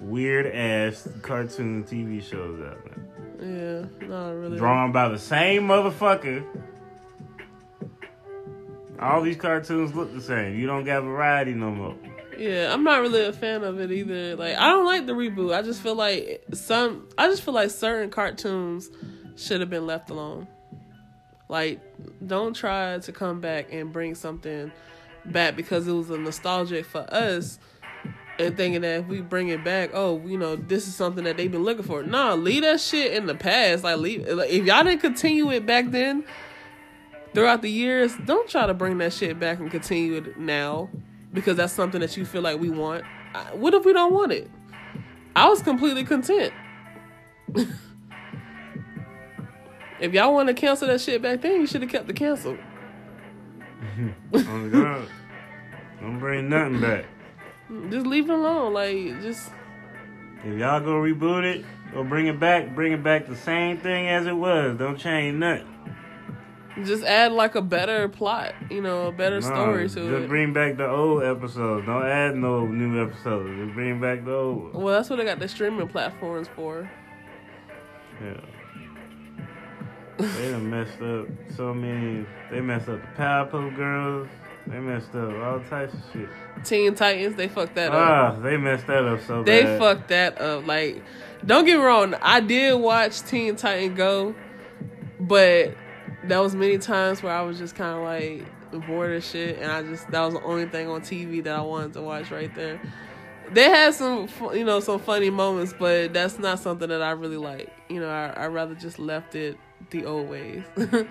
weird ass cartoon TV shows out there. Yeah, no, really. Drawn by the same motherfucker. All these cartoons look the same. You don't got variety no more. Yeah, I'm not really a fan of it either. Like, I don't like the reboot. I just feel like some. I just feel like certain cartoons should have been left alone. Like, don't try to come back and bring something back because it was a nostalgic for us. And thinking that if we bring it back, oh, you know, this is something that they've been looking for. Nah, leave that shit in the past. Like, leave. Like, if y'all didn't continue it back then, throughout the years, don't try to bring that shit back and continue it now because that's something that you feel like we want. What if we don't want it? I was completely content. if y'all want to cancel that shit back then, you should have kept the cancel. Oh God. Don't bring nothing back. Just leave it alone. Like, just If y'all go reboot it or bring it back, bring it back the same thing as it was. Don't change nothing. just add like a better plot, you know, a better No, story just to it. bring back the old episodes. Don't add no new episodes. Just bring back the old. ones. well, that's what they got the streaming platforms for. Yeah. They done messed up so many. They messed up the Powerpuff Girls. They messed up all types of shit. Teen Titans, they fucked that up. Ah, they messed that up so They bad. They fucked that up. Like, don't get me wrong. I did watch Teen Titan Go, but that was many times where I was just kind of like bored of shit, and I just that was the only thing on TV that I wanted to watch right there. They had some, you know, some funny moments, but that's not something that I really like. You know, I I rather just left it the old ways.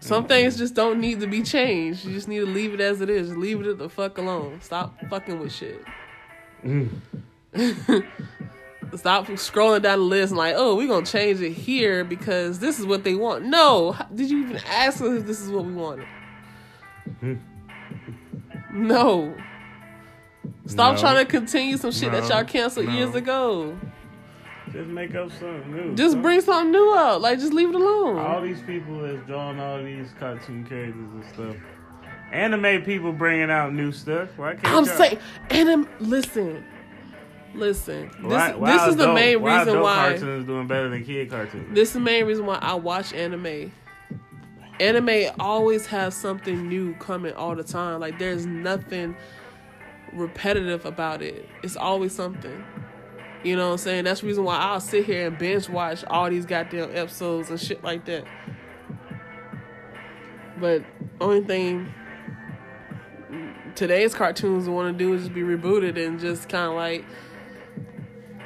Some things just don't need to be changed. You just need to leave it as it is. Just leave it the fuck alone. Stop fucking with shit. Stop scrolling down the list and like, oh, we're gonna change it here because this is what they want. No, did you even ask us if this is what we wanted? no. Stop No. trying to continue some shit that y'all canceled No. years ago. Just make up something new. Just bring something new out. Like, just leave it alone. all these people that's drawing all these cartoon characters and stuff. Anime people bringing out new stuff. Why can't I'm y'all- saying, and I'm, listen, listen. This, Why- why this is the adult- main why reason why. cartoons doing better than kid cartoons. This is the main reason why I watch anime. Anime always has something new coming all the time. Like there's nothing repetitive about it. It's always something. You know what I'm saying? That's the reason why I'll sit here and binge watch all these goddamn episodes and shit like that. But only thing today's cartoons want to do is just be rebooted and just kind of like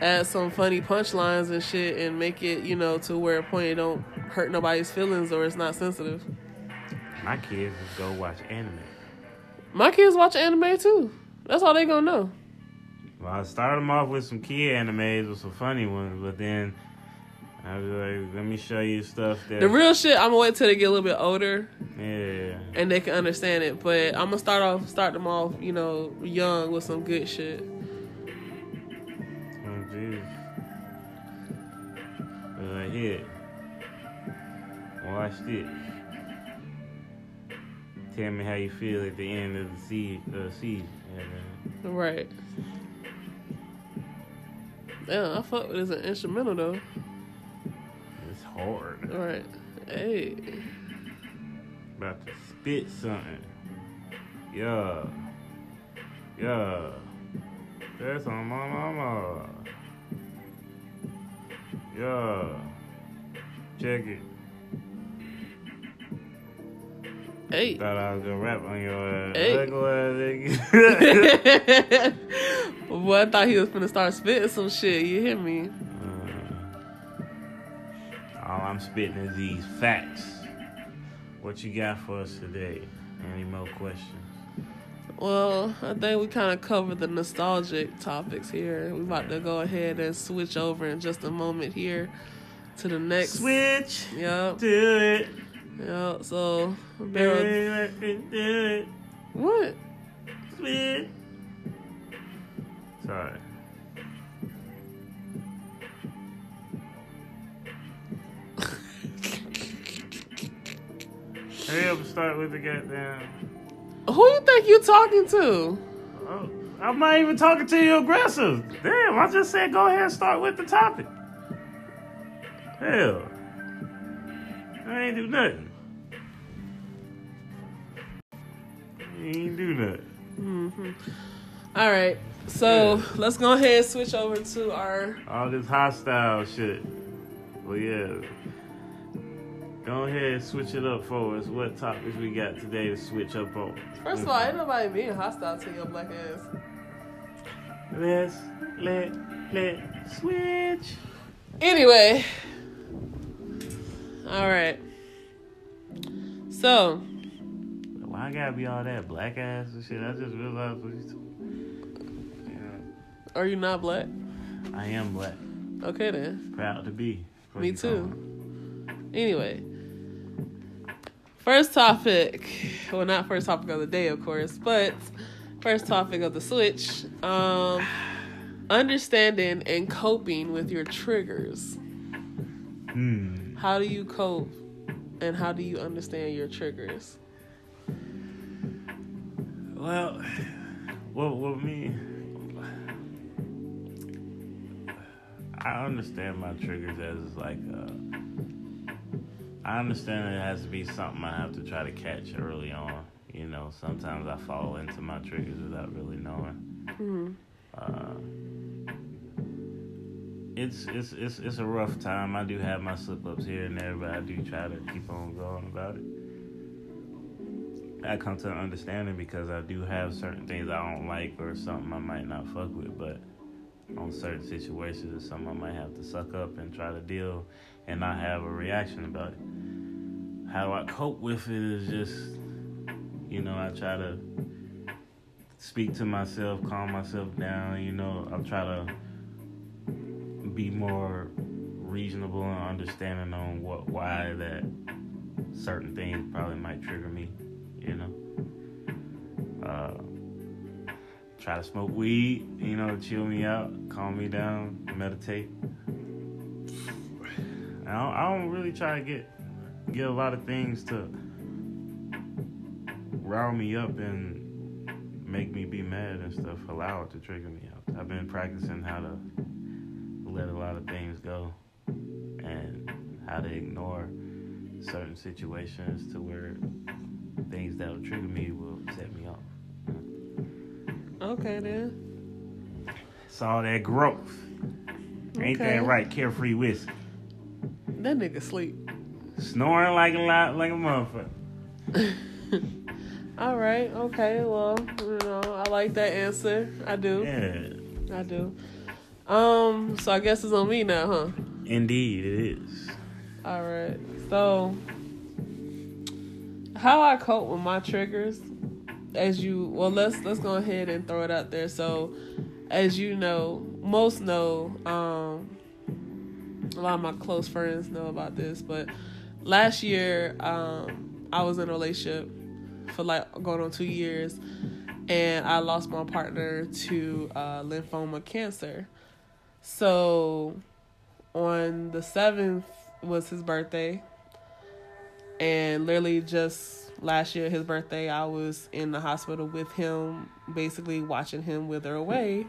add some funny punchlines and shit and make it, you know, to where a point it don't hurt nobody's feelings or it's not sensitive. My kids just go watch anime. My kids watch anime too. That's all they gonna know. Well, I started them off with some kid animes with some funny ones, but then I was like, let me show you stuff that. The real shit, I'm gonna wait till they get a little bit older yeah. and they can understand it. But I'm gonna start off, start them off, you know, young with some good shit. Oh, jeez. Like, here. Watch this. Tell me how you feel at the end of the uh, season. Yeah. Right. Yeah, I fuck with it as an instrumental though. It's hard. All right, Hey. About to spit something. Yeah. Yeah. That's on my mama. Yeah. Check it. Hey. Thought I was gonna rap on your ass. Hey. Boy, I thought he was gonna start spitting some shit. You hear me? Uh, all I'm spitting is these facts. What you got for us today? Any more questions? Well, I think we kind of covered the nostalgic topics here. We're about to go ahead and switch over in just a moment here to the next. Switch Yep. to it. Yep. So, bear with- Baby, let me do what? Sorry. Hurry up and start with the goddamn. Who you think you talking to? Oh, I'm not even talking to you aggressive. Damn, I just said go ahead and start with the topic. Hell. I ain't do nothing. You ain't do nothing. Mm-hmm. All right. So let's go ahead and switch over to our. All this hostile shit. Well, yeah. Go ahead and switch it up for us. What topics we got today to switch up on? First of all, ain't nobody being hostile to your black ass. Let's let let switch. Anyway. All right. So, Why I gotta be all that black ass and shit? I just realized what you told Yeah, are you not black? I am black. Okay then. Proud to be. Me too. Anyway. First topic. Well, not first topic of the day, of course, but first topic of the switch. Um, understanding and coping with your triggers. Hmm. How do you cope and how do you understand your triggers? Well, well, well, me. I understand my triggers as like, uh, I understand it has to be something I have to try to catch early on. You know, sometimes I fall into my triggers without really knowing. Mhm. Uh, it's it's it's it's a rough time. I do have my slip ups here and there, but I do try to keep on going about it. I come to an understanding because I do have certain things I don't like or something I might not fuck with, but on certain situations it's something I might have to suck up and try to deal and not have a reaction about it. How do I cope with it is just you know, I try to speak to myself, calm myself down, you know, I'll try to be more reasonable and understanding on what why that certain things probably might trigger me, you know. Uh, try to smoke weed, you know, chill me out, calm me down, meditate. I don't, I don't really try to get get a lot of things to rile me up and make me be mad and stuff. Allow it to trigger me out. I've been practicing how to let a lot of things go and how to ignore certain situations to where things that will trigger me will set me off. Okay then. It's all that growth. Ain't that right? Carefree whiskey. That nigga sleep. Snoring like a lot, like a motherfucker. All right. Okay. Well, you know, I like that answer. I do. Yeah, I do. Um. So I guess it's on me now, huh? indeed it is. All right. So, how I cope with my triggers, as you well, let's let's go ahead and throw it out there. So, as you know, most know, um, a lot of my close friends know about this, but last year um, I was in a relationship for like going on two years, and I lost my partner to uh, lymphoma cancer. So on the seventh was his birthday, and literally just last year his birthday i was in the hospital with him basically watching him wither away.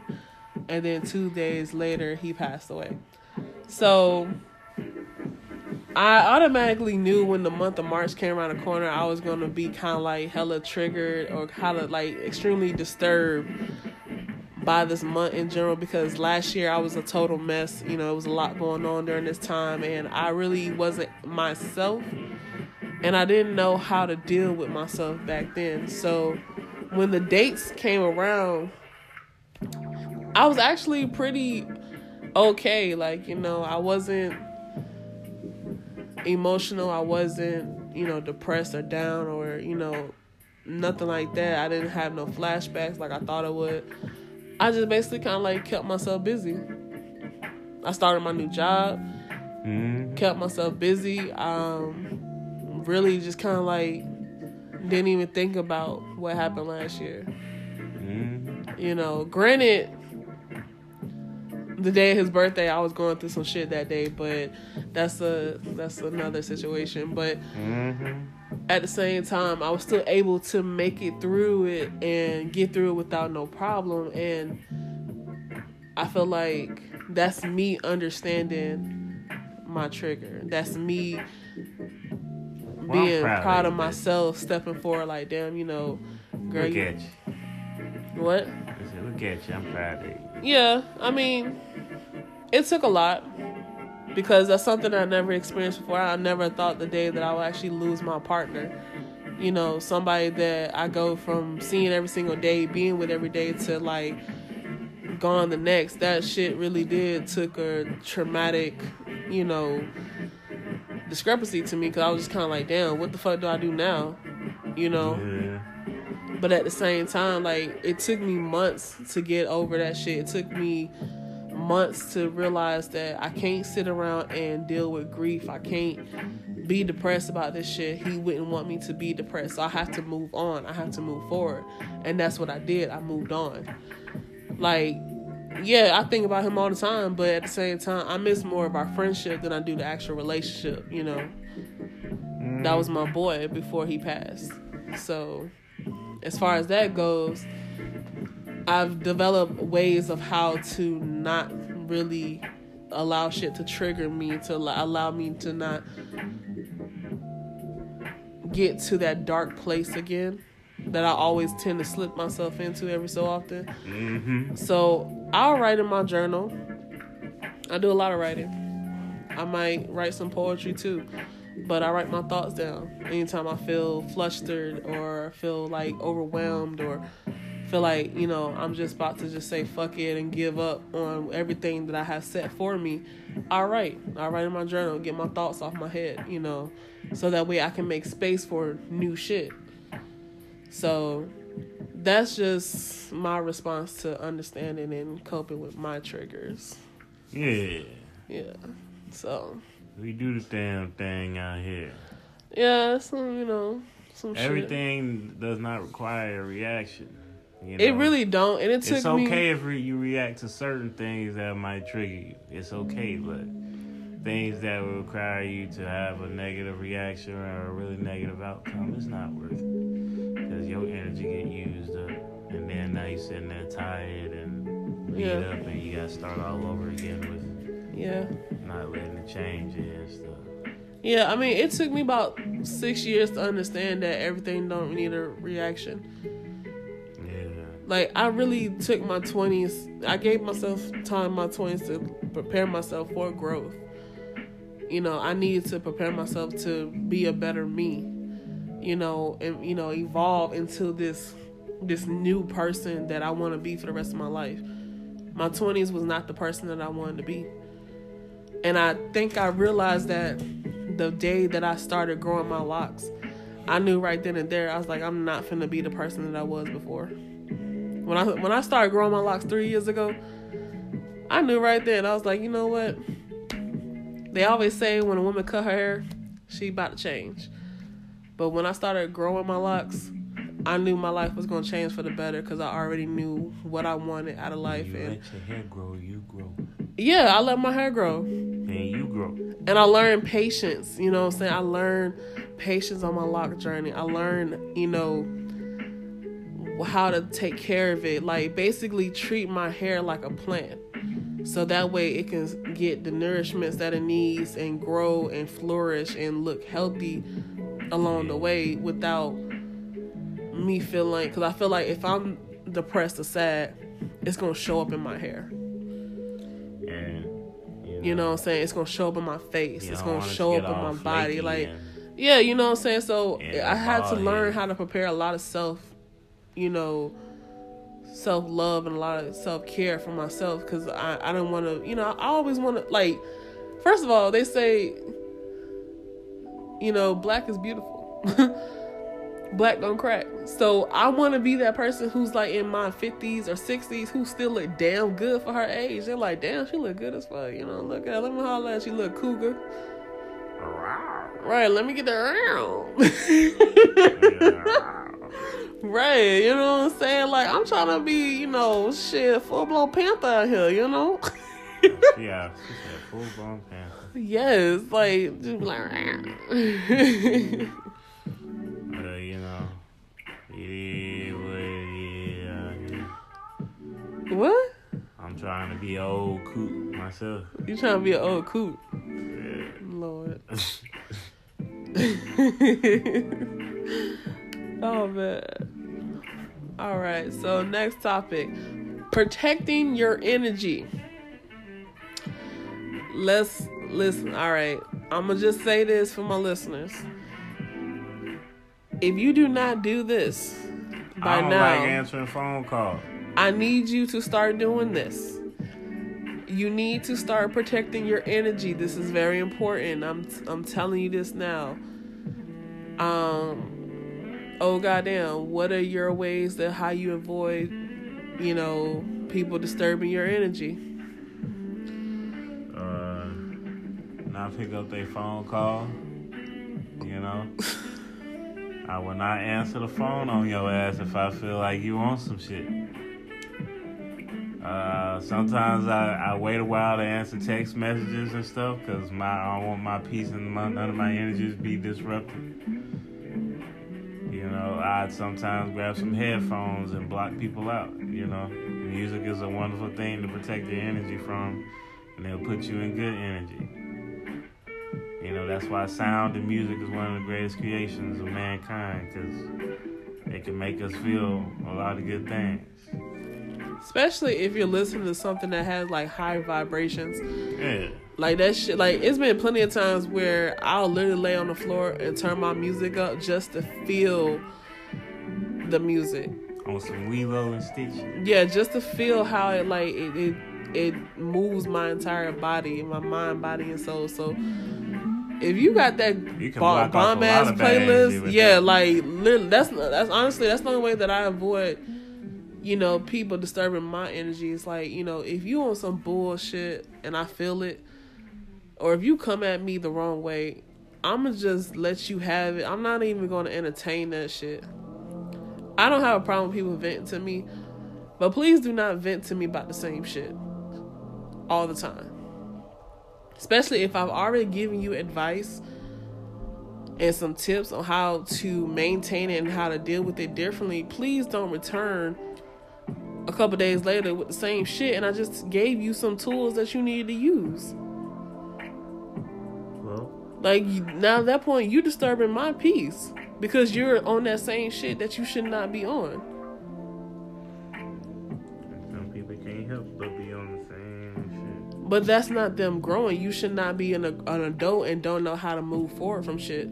And then two days later he passed away. So i automatically knew when the month of march came around the corner i was going to be kind of like hella triggered or kind of like extremely disturbed by this month in general because last year I was a total mess. You know, it was a lot going on during this time, and I really wasn't myself and I didn't know how to deal with myself back then. So when the dates came around, I was actually pretty okay. Like, you know, I wasn't emotional, I wasn't, you know, depressed or down or, you know, nothing like that. I didn't have no flashbacks like I thought I would. I just basically kind of like kept myself busy. I started my new job, mm-hmm. kept myself busy. Um, really just kind of like didn't even think about what happened last year. Mm-hmm. You know, granted, the day of his birthday, I was going through some shit that day, but that's a that's another situation. But mm-hmm. at the same time, I was still able to make it through it and get through it without no problem. And I feel like that's me understanding my trigger. That's me well, being proud, proud, of, myself, stepping forward, like, damn, you know, girl. Look you, at you. What? I said, look at you. I'm proud of you. Yeah, I mean, it took a lot because that's something I never experienced before. I never thought the day that I would actually lose my partner. You know, somebody that I go from seeing every single day, being with every day, to like gone the next. That shit really did took a traumatic, you know, discrepancy to me because I was just kind of like, damn, what the fuck do I do now? You know? Yeah. But at the same time, like, it took me months to get over that shit. It took me months to realize that I can't sit around and deal with grief. I can't be depressed about this shit. He wouldn't want me to be depressed. So I have to move on. I have to move forward. And that's what I did. I moved on. Like, yeah, I think about him all the time, but at the same time, I miss more of our friendship than I do the actual relationship. You know, mm. that was my boy before he passed. So, as far as that goes, I've developed ways of how to not really allow shit to trigger me, to allow me to not get to that dark place again that I always tend to slip myself into every so often. Mm-hmm. So I'll write in my journal. I do a lot of writing. I might write some poetry too, but I write my thoughts down anytime I feel flustered or feel like overwhelmed or feel like you know I'm just about to just say fuck it and give up on everything that I have set for me. I write. I write in my journal, get my thoughts off my head, you know, so that way I can make space for new shit. So that's just my response to understanding and coping with my triggers. Yeah. Yeah. So we do the damn thing out here. Yeah, some you know, some everything shit. does not require a reaction. You know? It really don't, and it took It's okay me... if you react to certain things that might trigger you. It's okay, but things that will require you to have a negative reaction or a really negative outcome, it's not worth it Because your energy get used up, and then now you sitting there tired and beat yeah. up, and you got to start all over again with yeah, not letting the change and stuff. Yeah, I mean, it took me about six years to understand that everything don't need a reaction. Like I really took my twenties. I gave myself time my twenties to prepare myself for growth. You know, I needed to prepare myself to be a better me you know, and you know, evolve into this this new person that I want to be for the rest of my life. My 20s was not the person that I wanted to be. And I think I realized that the day that I started growing my locks, I knew right then and there I was like I'm not finna be the person that I was before. When I when I started growing my locks 3 years ago, I knew right then I was like, "You know what? They always say when a woman cut her hair, she about to change. But when I started growing my locks, I knew my life was gonna change for the better because I already knew what I wanted out of life. You and let your hair grow, you grow, yeah, I let my hair grow. and you grow. And I learned patience, you know what I'm saying? I learned patience on my lock journey. I learned, you know, how to take care of it. Like basically treat my hair like a plant. So that way it can get the nourishments that it needs and grow and flourish and look healthy along the way without me feeling because I feel like if I'm depressed or sad, it's gonna show up in my hair. And You know what I'm saying? It's gonna show up in my face. it's gonna show up in my body. Like yeah, you know what I'm saying? So I had to learn how to prepare a lot of self, you know, self love and a lot of self care for myself because I, I don't want to, you know, I always want to, like, first of all, they say, you know, black is beautiful. black don't crack. So I want to be that person who's like in my 50s or 60s who still look damn good for her age. They're like, damn, she look good as fuck. You know, look at her. Let me holler at She look cougar. Right, let me get that around. right, you know what I'm saying? Like, I'm trying to be, you know, shit, full blown panther out here, you know? yeah, she said full blown panther. yes, like, just like, Uh, you know, it is what it is what? I'm trying to be old coot myself. You trying to be an old coot? Yeah. Lord. oh man. All right. So next topic, protecting your energy. Let's listen. All right. I'm gonna just say this for my listeners. If you do not do this by I don't now, like answering phone calls. I need you to start doing this. You need to start protecting your energy. This is very important. I'm I'm telling you this now. Um oh goddamn, what are your ways that how you avoid, you know, people disturbing your energy? Uh, not pick up their phone call. You know, I will not answer the phone on your ass if I feel like you want some shit. Uh, sometimes I, I wait a while to answer text messages and stuff because my I don't want my peace and my, none of my energies be disrupted. I'd sometimes grab some headphones and block people out. You know, music is a wonderful thing to protect your energy from, and it'll put you in good energy. You know, that's why sound and music is one of the greatest creations of mankind because it can make us feel a lot of good things. Especially if you're listening to something that has like high vibrations. Yeah. Like that shit like it's been plenty of times where I'll literally lay on the floor and turn my music up just to feel the music. On some Lilo and Stitch. Yeah, just to feel how it like it it, it moves my entire body, my mind, body and soul. So if you got that You bomb, block off a lot ass of bad energy playlist, yeah, that. like literally, that's that's honestly that's the only way that I avoid, you know, people disturbing my energy. It's like you know, if you on some bullshit and I feel it, or if you come at me the wrong way, I'ma just let you have it. I'm not even to entertain that shit. I don't have a problem with people venting to me, but please do not vent to me about the same shit all the time. Especially if I've already given you advice and some tips on how to maintain it and how to deal with it differently, please don't return a couple days later with the same shit and I just gave you some tools that you needed to use. Well, Like now at that point you disturbing my peace because you're on that same shit that you should not be on. some people can't help but be on the same shit. But that's not them growing. You should not be an, an adult and don't know how to move forward from shit.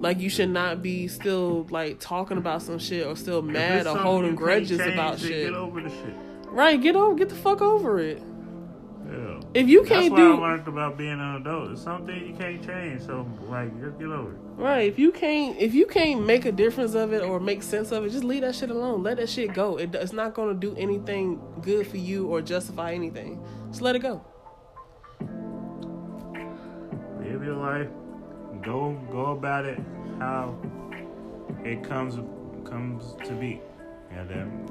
Like you should not be still like talking about some shit or still mad or holding grudges about shit. Get over the shit. Right, get over get the fuck over it. Yeah. If you can't do I learned about being an adult. It's something you can't change. So, like, just get over it. right, if you can't if you can't make a difference of it or make sense of it, just leave that shit alone. Let that shit go. It, it's not going to do anything good for you or justify anything. Just let it go. Live your life. Go go about it how it comes comes to be. Yeah, then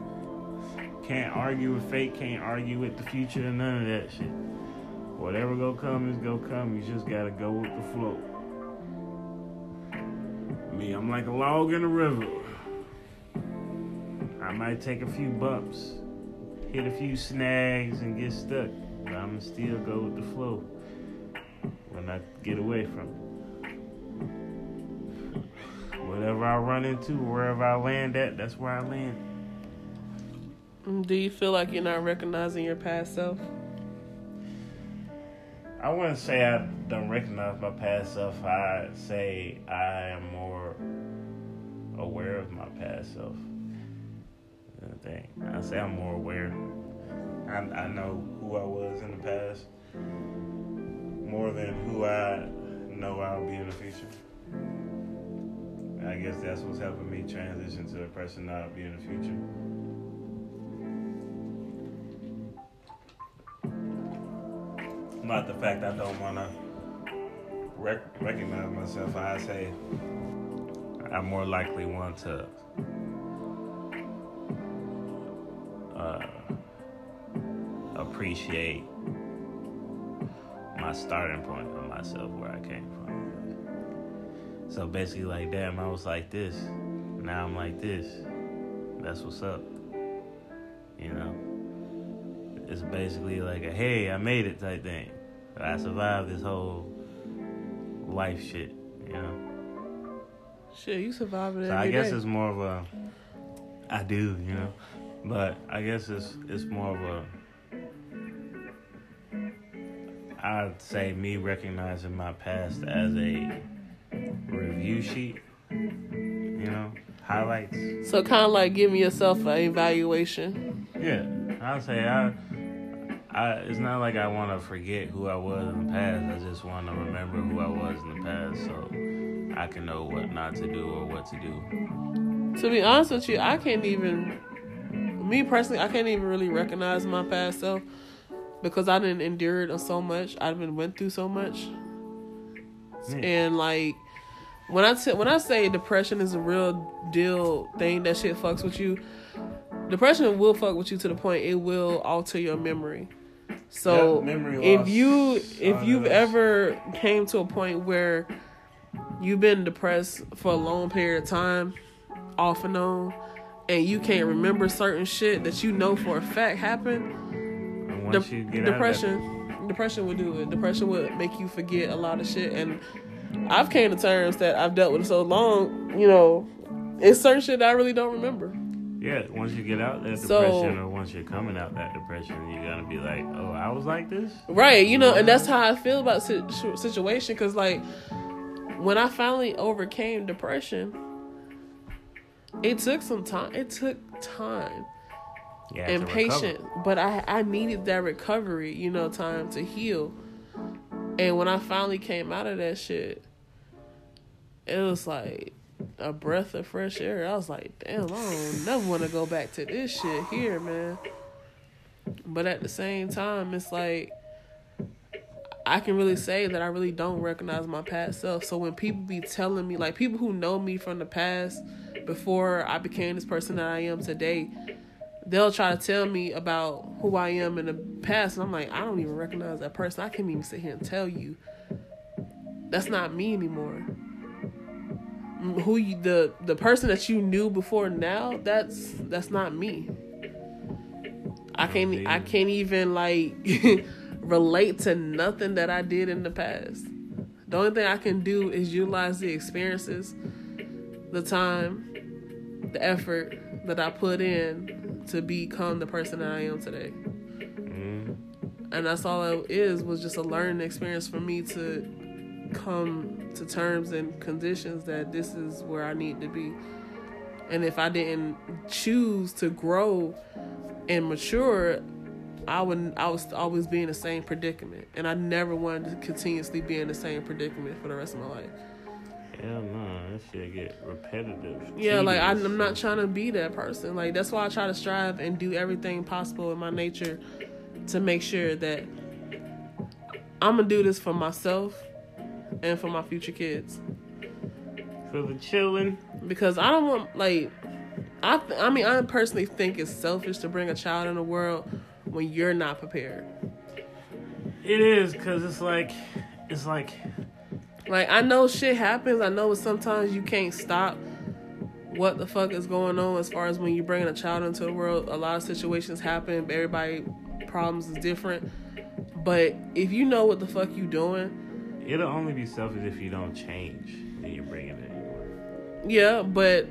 can't argue with fate, can't argue with the future, and none of that shit. Whatever go come is go come. You just gotta go with the flow. Me, I'm like a log in a river. I might take a few bumps, hit a few snags, and get stuck, but I'ma still go with the flow when I get away from it. Whatever I run into, wherever I land at, that's where I land. Do you feel like you're not recognizing your past self? I wouldn't say I don't recognize my past self. I say I am more aware of my past self. I think I say I'm more aware. I, I know who I was in the past more than who I know I'll be in the future. I guess that's what's helping me transition to the person I'll be in the future. Not the fact I don't want to rec- recognize myself. I say I more likely want to uh, appreciate my starting point of myself, where I came from. So basically, like, damn, I was like this. Now I'm like this. That's what's up. You know? It's basically like a hey, I made it type thing. I survived this whole life shit, you know? Shit, you surviving it. So I guess day. it's more of a I do, you know. But I guess it's it's more of a I'd say me recognizing my past as a review sheet. You know, highlights. So kind of like giving yourself an evaluation. Yeah, I'd say I. I, it's not like I want to forget who I was in the past. I just want to remember who I was in the past, so I can know what not to do or what to do. To be honest with you, I can't even. Me personally, I can't even really recognize my past self because I didn't endure it so much. I've been went through so much, and like when I t- when I say depression is a real deal thing, that shit fucks with you. Depression will fuck with you to the point it will alter your memory. So memory if you if you've ever came to a point where you've been depressed for a long period of time, off and on, and you can't remember certain shit that you know for a fact happened, de- depression depression would do it. Depression would make you forget a lot of shit and I've came to terms that I've dealt with so long, you know, it's certain shit that I really don't remember. Out of that, yeah, once you get out that So- depression, or once you're coming out that depression, you're gonna be like, oh, I was like this. Right, you know, and that's how I feel about situ- situation because like when I finally overcame depression, it took some time. It took time and patience, but I I needed that recovery, you know, time to heal. And when I finally came out of that shit, it was like a breath of fresh air. I was like, damn, I don't never want to go back to this shit here, man. But at the same time, it's like I can really say that I really don't recognize my past self. So when people be telling me, like people who know me from the past, before I became this person that I am today, they'll try to tell me about who I am in the past, and I'm like, I don't even recognize that person. I can't even sit here and tell you. That's not me anymore. Mm, Who you the the person that you knew before now? That's that's not me. I can't I can't even like relate to nothing that I did in the past. The only thing I can do is utilize the experiences, the time, the effort that I put in to become the person that I am today. Mhm. And that's all it is was just a learning experience for me to come to terms and conditions that this is where I need to be. And if I didn't choose to grow and mature, I would I was always be in the same predicament. And I never wanted to continuously be in the same predicament for the rest of my life. Hell no, that shit get repetitive. Yeah, like I, tedious. I'm not trying to be that person. Like that's why I try to strive and do everything possible in my nature to make sure that I'm gonna do this for myself, and for my future kids. For the children. Because I don't want like I th- I mean I personally think it's selfish to bring a child in the world when you're not prepared. It is because it's like it's like like I know shit happens. I know sometimes you can't stop what the fuck is going on as far as when you're bringing a child into the world. A lot of situations happen. Everybody problems is different. But if you know what the fuck you doing, it'll only be selfish if you don't change and you're bringing it. Anymore. Yeah, but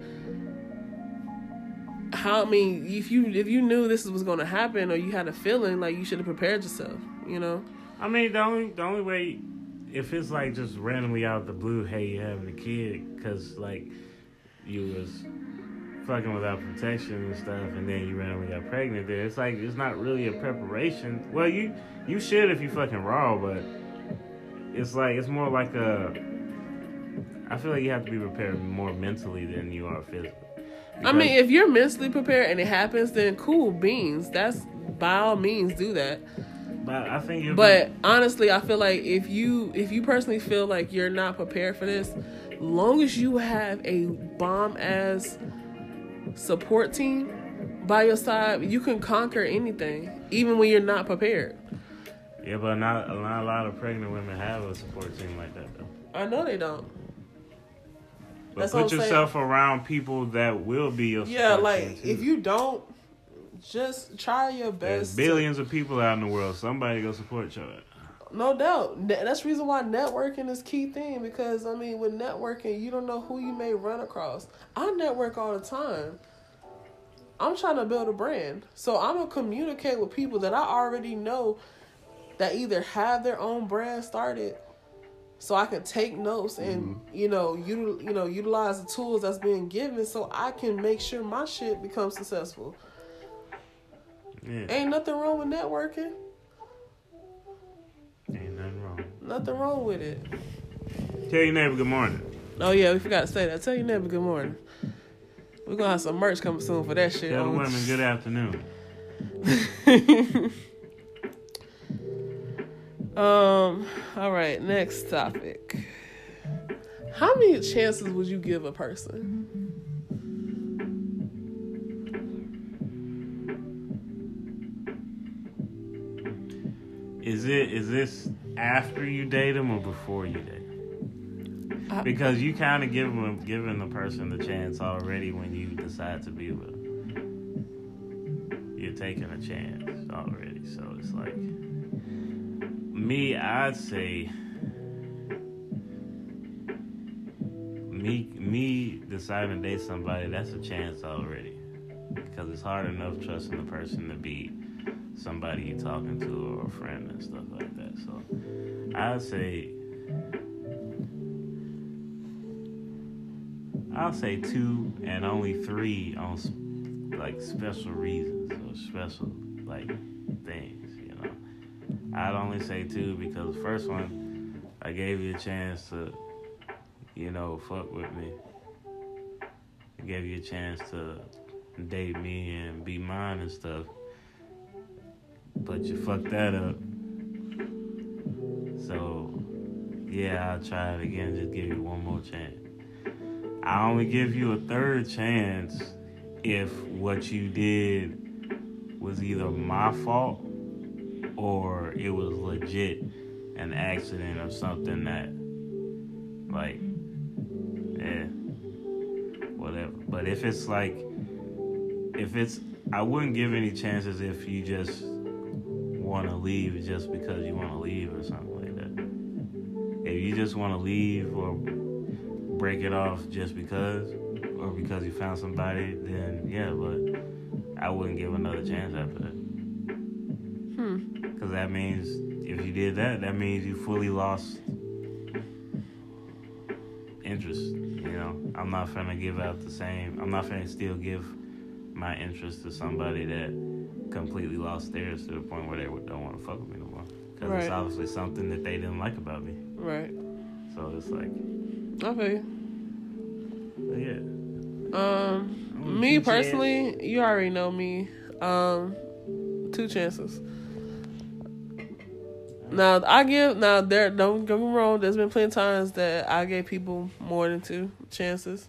how? I mean, if you if you knew this was going to happen or you had a feeling, like you should have prepared yourself. You know. I mean, the only the only way, if it's like just randomly out of the blue, hey, you having a kid, because like you was fucking without protection and stuff, and then you randomly got pregnant. There, it's like it's not really a preparation. Well, you you should if you fucking raw, but it's like it's more like a. I feel like you have to be prepared more mentally than you are physically. I mean, if you're mentally prepared and it happens, then cool beans. That's by all means do that. But I think. But be- honestly, I feel like if you if you personally feel like you're not prepared for this, long as you have a bomb ass support team by your side, you can conquer anything, even when you're not prepared. Yeah, but not, not a lot of pregnant women have a support team like that, though. I know they don't. But That's put yourself saying. around people that will be your support. yeah. Like if you don't, just try your best. There's billions to, of people out in the world. Somebody go support you. No doubt. That's the reason why networking is key thing because I mean with networking you don't know who you may run across. I network all the time. I'm trying to build a brand. So I'm gonna communicate with people that I already know that either have their own brand started so I can take notes and mm-hmm. you know you you know utilize the tools that's being given so I can make sure my shit becomes successful. Yeah. Ain't nothing wrong with networking. Ain't nothing wrong. Nothing wrong with it. Tell your neighbor good morning. Oh yeah, we forgot to say that. Tell your neighbor good morning. We're gonna have some merch coming soon for that shit. Tell the women good afternoon. um. All right. Next topic. How many chances would you give a person? Is it is this after you date them or before you date? because you kind of give them giving the person the chance already when you decide to be with them. You're taking a chance already, so it's like me. I'd say me me deciding to date somebody that's a chance already because it's hard enough trusting the person to be somebody you're talking to or a friend and stuff like that. So I'd say I'll say two and only three on like special reasons or special like. I'd only say two because the first one I gave you a chance to, you know, fuck with me. I gave you a chance to date me and be mine and stuff. But you fucked that up. So yeah, I'll try it again, just give you one more chance. I only give you a third chance if what you did was either my fault or it was legit an accident or something that like yeah whatever but if it's like if it's i wouldn't give any chances if you just want to leave just because you want to leave or something like that if you just want to leave or break it off just because or because you found somebody, then yeah, but I wouldn't give another chance after that. That means if you did that, that means you fully lost interest. You know, I'm not gonna give out the same. I'm not gonna still give my interest to somebody that completely lost theirs to the point where they don't want to fuck with me no more. Because right. it's obviously something that they didn't like about me. Right. So it's like Okay. Yeah. Um, me personally, chances. you already know me. Um, two chances. Now I give now there don't get me wrong. There's been plenty of times that I gave people more than two chances.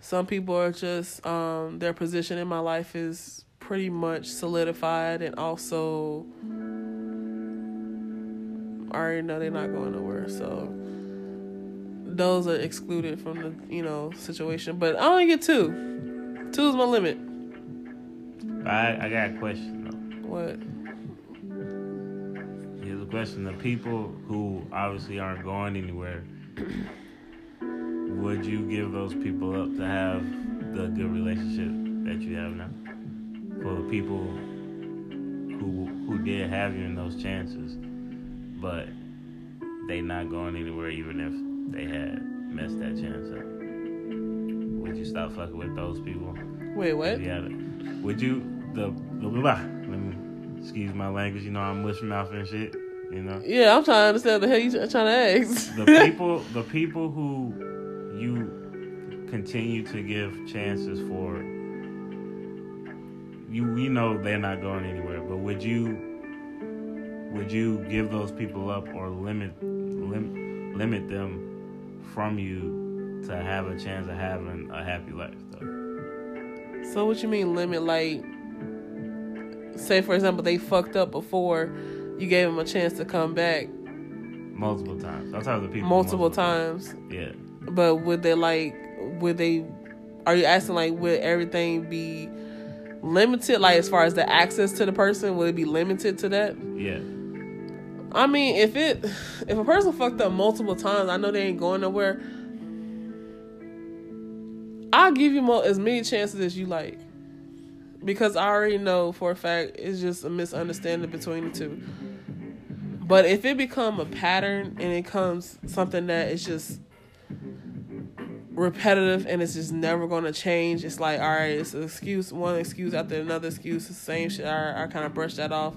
Some people are just um, their position in my life is pretty much solidified, and also I already know they're not going nowhere. So those are excluded from the you know situation. But I only get two. Two is my limit. I I got a question though. What? A question: The people who obviously aren't going anywhere, would you give those people up to have the good relationship that you have now? For the people who who did have you in those chances, but they not going anywhere even if they had messed that chance up. Would you stop fucking with those people? Wait, what? Yeah. Would you the the blah, blah, let me excuse my language, you know I'm mush mouth and shit, you know? Yeah, I'm trying to understand the hell you trying to ask. The people the people who you continue to give chances for you we know they're not going anywhere, but would you would you give those people up or limit lim, limit them from you to have a chance of having a happy life though? So what you mean limit? Like, say for example, they fucked up before, you gave them a chance to come back Multiple times. I'm talking to people multiple, times. Yeah. But would they like? Would they? Are you asking like would everything be limited? Like as far as the access to the person, would it be limited to that? Yeah. I mean, if it if a person fucked up multiple times, I know they ain't going nowhere. I'll give you more as many chances as you like. Because I already know for a fact it's just a misunderstanding between the two. But if it become a pattern and it comes something that is just repetitive and it's just never gonna change, it's like all right, it's an excuse, one excuse after another excuse, the same shit. I, I kind of brush that off.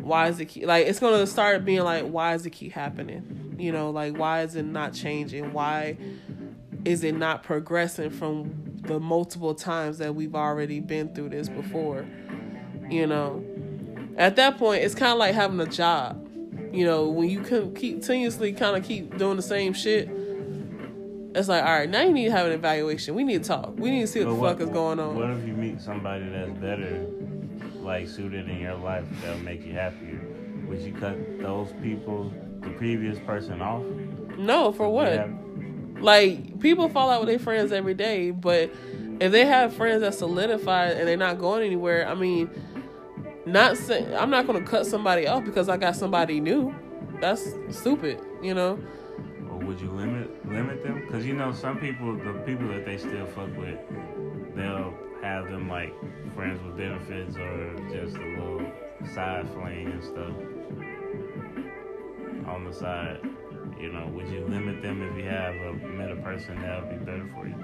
Why is it keep, like it's gonna start being like why is it keep happening? You know, like why is it not changing? Why is it not progressing from the multiple times that we've already been through this before? You know, at that point, it's kind of like having a job. You know, when you can keep continuously kind of keep doing the same shit, it's like, all right, now you need to have an evaluation. We need to talk. We need to see what But the fuck is going on. What if you meet somebody that's better, like suited in your life that'll make you happier? Would you cut those people, the previous person off? no, for what? Like people fall out with their friends every day, but if they have friends that solidified and they're not going anywhere, I mean, not say, I'm not gonna cut somebody off because I got somebody new. That's stupid, you know. Or would you limit limit them? Because you know some people, the people that they still fuck with, they'll have them like friends with benefits or just a little side fling and stuff on the side. You know, would you limit them if you have a met a person that would be better for you?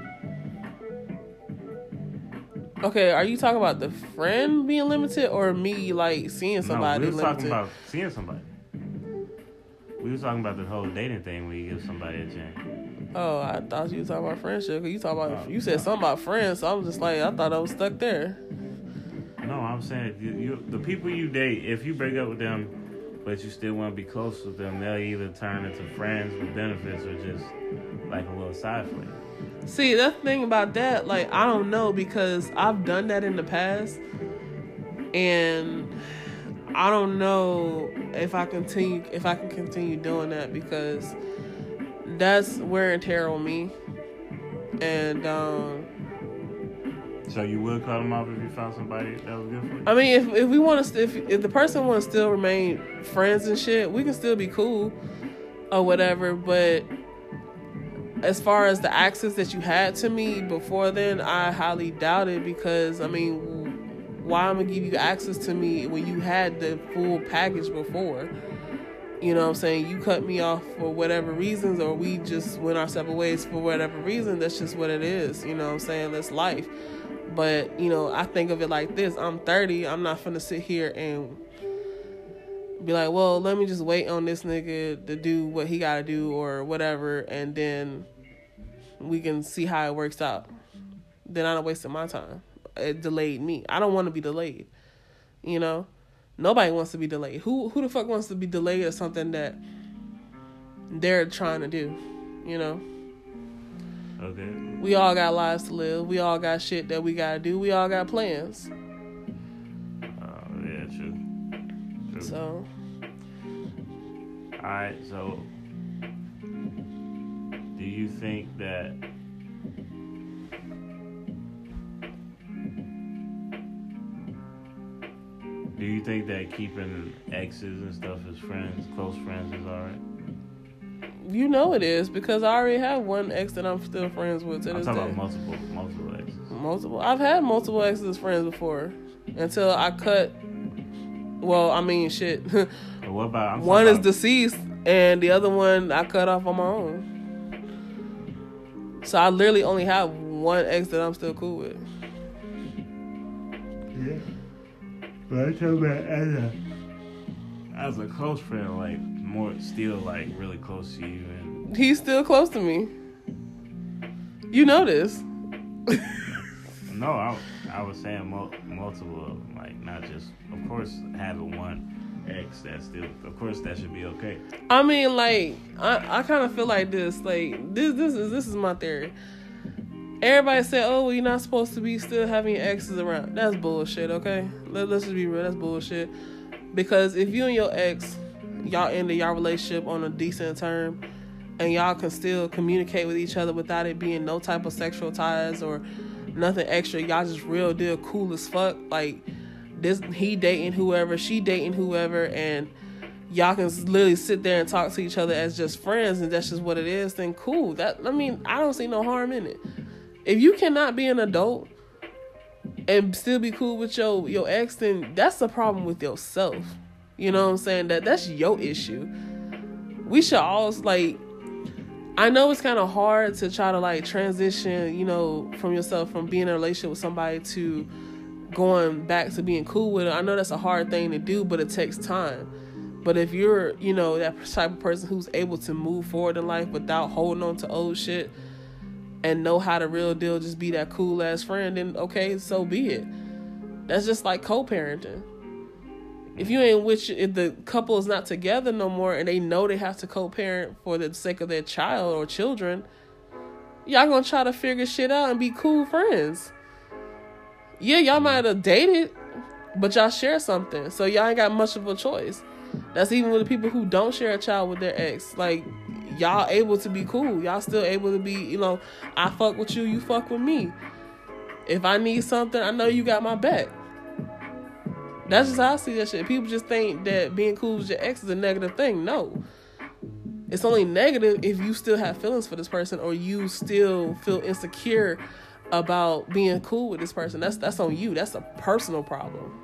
Okay, are you talking about the friend being limited or me like seeing somebody no, we was limited? talking about seeing somebody. We were talking about the whole dating thing where you give somebody a chance. oh, I thought you were talking about friendship. You talk about Oh, you said no. something about friends, so I was just like I thought I was stuck there. No, I'm saying you, you, the people you date, if you break up with them, but you still want to be close with them, they'll either turn into friends with benefits or just like a little side fling. See, the thing about that, like I don't know because I've done that in the past, and I don't know if I continue if I can continue doing that because that's wear and tear on me, and um, So you would cut them off if you found somebody that was good for you. I mean, if if we want to, if if the person wants to still remain friends and shit, we can still be cool or whatever. But as far as the access that you had to me before then, I highly doubt it because I mean, why am I gonna give you access to me when you had the full package before? You know what I'm saying? You cut me off for whatever reasons, or we just went our separate ways for whatever reason. That's just what it is. You know what I'm saying? That's life. But, you know, I think of it like this I'm 30. I'm not finna sit here and be like, well, let me just wait on this nigga to do what he gotta do or whatever, and then we can see how it works out. Then I don't wasted my time. It delayed me. I don't want to be delayed. You know? Nobody wants to be delayed. Who who the fuck wants to be delayed or something that they're trying to do? You know. Okay. We all got lives to live. We all got shit that we gotta do. We all got plans. Uh, yeah, true. True. So All right. So, do you think that? Do you think that keeping exes and stuff as friends, close friends, is alright? You know it is because I already have one ex that I'm still friends with to I'm this talking day. about multiple, multiple exes. multiple. I've had multiple exes as friends before until I cut. Well, I mean, shit. What about I'm one is about- deceased, and the other one I cut off on my own. So I literally only have one ex that I'm still cool with. Yeah. But I talking about as a as a close friend, like more still like really close to you and He's still close to me. You know this. no, I I was saying mul- multiple of them, like not just of course having one ex that still of course that should be okay. I mean, like, I, I kind of feel like this. Like, this this is this is my theory. Everybody said, "Oh, well, you're not supposed to be still having your exes around." That's bullshit. Okay, Let, let's just be real. That's bullshit. Because if you and your ex, y'all ended y'all relationship on a decent term, and y'all can still communicate with each other without it being no type of sexual ties or nothing extra. Y'all just real deal cool as fuck. Like this, he dating whoever, she dating whoever, and y'all can literally sit there and talk to each other as just friends, and that's just what it is. Then cool. That I mean, I don't see no harm in it. If you cannot be an adult and still be cool with your your ex, then that's the problem with yourself. You know what I'm saying? That that's your issue. We should all like. I know it's kind of hard to try to like transition, you know, from yourself from being in a relationship with somebody to going back to being cool with it. I know that's a hard thing to do, but it takes time. But if you're, you know, that type of person who's able to move forward in life without holding on to old shit and know how to real deal just be that cool ass friend, then okay, so be it. That's just like co-parenting. If you ain't with if the couple is not together no more and they know they have to co-parent for the sake of their child or children, y'all gonna try to figure shit out and be cool friends. Yeah, y'all might have dated, but y'all share something, so y'all ain't got much of a choice. That's even with the people who don't share a child with their ex. Like y'all able to be cool. Y'all still able to be, you know, I fuck with you, you fuck with me. If I need something, I know you got my back. That's just how I see that shit. People just think that being cool with your ex is a negative thing. No. It's only negative if you still have feelings for this person or you still feel insecure about being cool with this person. That's that's on you. That's a personal problem.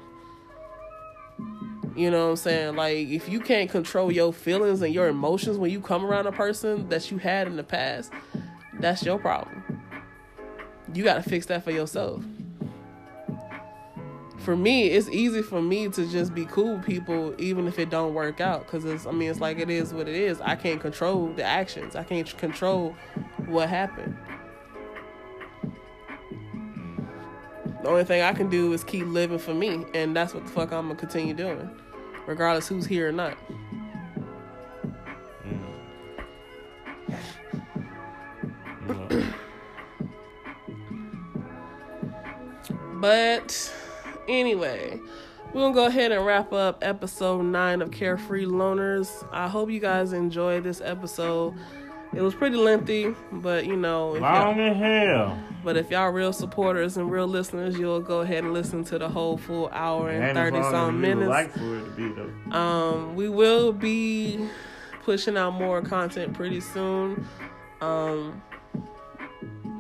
You know what I'm saying? Like if you can't control your feelings and your emotions when you come around a person that you had in the past, that's your problem. You got to fix that for yourself. For me, it's easy for me to just be cool with people even if it don't work out cuz it's I mean it's like it is what it is. I can't control the actions. I can't control what happened. The only thing I can do is keep living for me, and that's what the fuck I'm gonna continue doing, regardless who's here or not. Know, But anyway, we're gonna go ahead and wrap up episode nine of Carefree Loners. I hope you guys enjoyed this episode. It was pretty lengthy, but you know, if long as hell. but if y'all real supporters and real listeners, you'll go ahead and listen to the whole full hour and And thirty some minutes. like for it to be though. Um, we will be pushing out more content pretty soon. Um,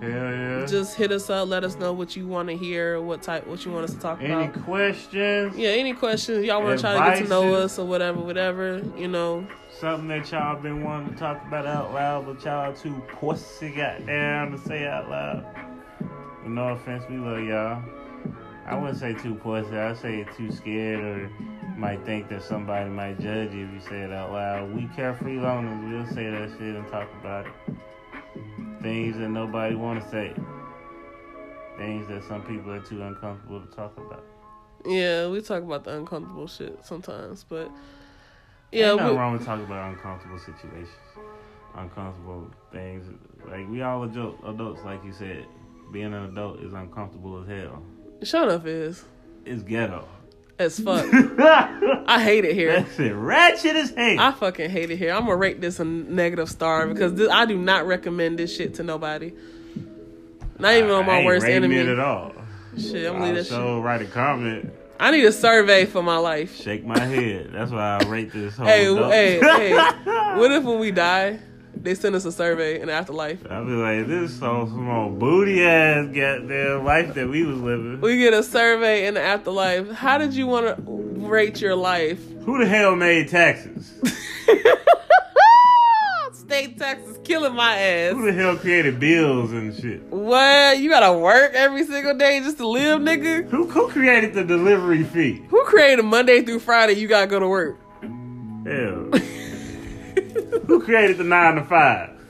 Hell yeah. just hit us up. Let us know what you want to hear, what type, what you want us to talk Any about. Any questions? Yeah, any questions y'all want to try to get to know us or whatever, whatever. You know, Something that y'all been wanting to talk about out loud, but y'all too pussy goddamn to say out loud. But no offense, we love y'all. I wouldn't say too pussy. I'd say too scared or might think that somebody might judge you if you say it out loud. We carefree loners. We'll say that shit and talk about it. Things that nobody want to say. Things that some people are too uncomfortable to talk about. Yeah, we talk about the uncomfortable shit sometimes, but yeah, Ain't nothing we, wrong with talking about uncomfortable situations, uncomfortable things. Like we all adult, adults, like you said. Being an adult is uncomfortable as hell. Shut enough is It's ghetto. As fuck. I hate it here. it. Ratchet as hell. I fucking hate it here. I'm gonna rate this a negative star because this, I do not recommend this shit to nobody. Not even on my worst enemy. it at all. Shit, I'm gonna leave that shit. so write a comment, I need a survey for my life. shake my head. That's why I rate this whole. Hey, adult. hey, hey. What if when we die, they send us a survey in the afterlife? I'll be like, this is some small booty ass goddamn life that we was living. We get a survey in the afterlife. How did you want to rate your life? Who the hell made taxes? State taxes killing my ass. Who the hell created bills and shit? What? You gotta work every single day just to live, nigga? Who who created the delivery fee? Who created Monday through Friday? You gotta go to work. Hell. who created the nine to five?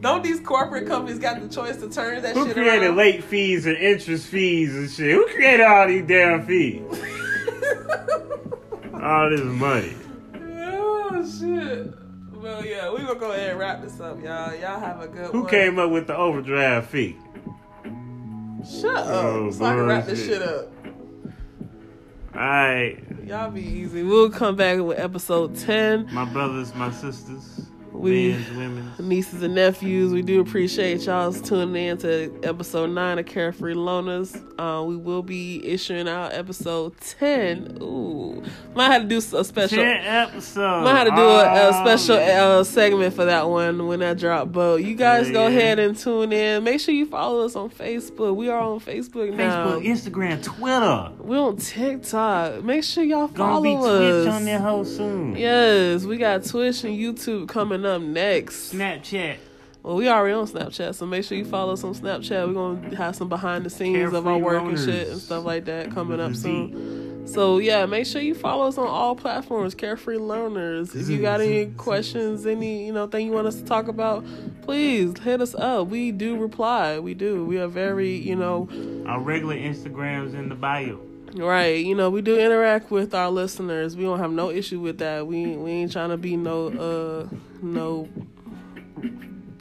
Don't these corporate companies got the choice to turn that? Who shit created around? late fees and interest fees and shit? Who created all these damn fees? All this money. oh shit. Well, yeah, we gonna go ahead and wrap this up, y'all. Y'all have a good Who one. came up with the overdraft fee? Shut up, Oh, so I can wrap this shit up. Alright, Y'all be easy. We'll come back with episode ten. my brothers, my sisters, We- men's, women's. Nieces and nephews, we do appreciate y'all tuning in to episode nine of Carefree Loners. Uh, we will be issuing out episode ten. Ooh, might have to do a special. Ten episodes. Might have to do a, a Oh, special uh, segment for that one when that drop. But you guys Yeah, go yeah. ahead and tune in. Make sure you follow us on Facebook. We are on Facebook now. Facebook, Instagram, Twitter. We're on TikTok. Make sure y'all follow Gonna be us. Twitch on there whole soon. Yes, we got Twitch and YouTube coming up next. Snapchat. Well, we already on Snapchat, so make sure you follow us on Snapchat. We're gonna have some behind the scenes of our Carefree work and shit and stuff like that coming up soon. So yeah, make sure you follow us on all platforms, Carefree Loners. If you got any questions, any you know thing you want us to talk about, please hit us up. We do reply. We do. We are very you know Our regular Instagrams in the bio. Right. You know we do interact with our listeners. We don't have no issue with that. We we ain't trying to be no uh no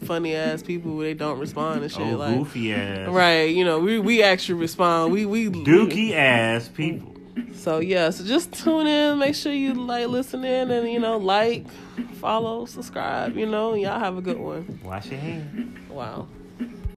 funny ass people where they don't respond and shit Oh, like. goofy ass. Right, you know, we we actually respond. We we Dookie ass people. So yeah, so just tune in. Make sure you like listen in and you know like, follow, subscribe. You know, y'all have a good one. Wash your hands. Wow.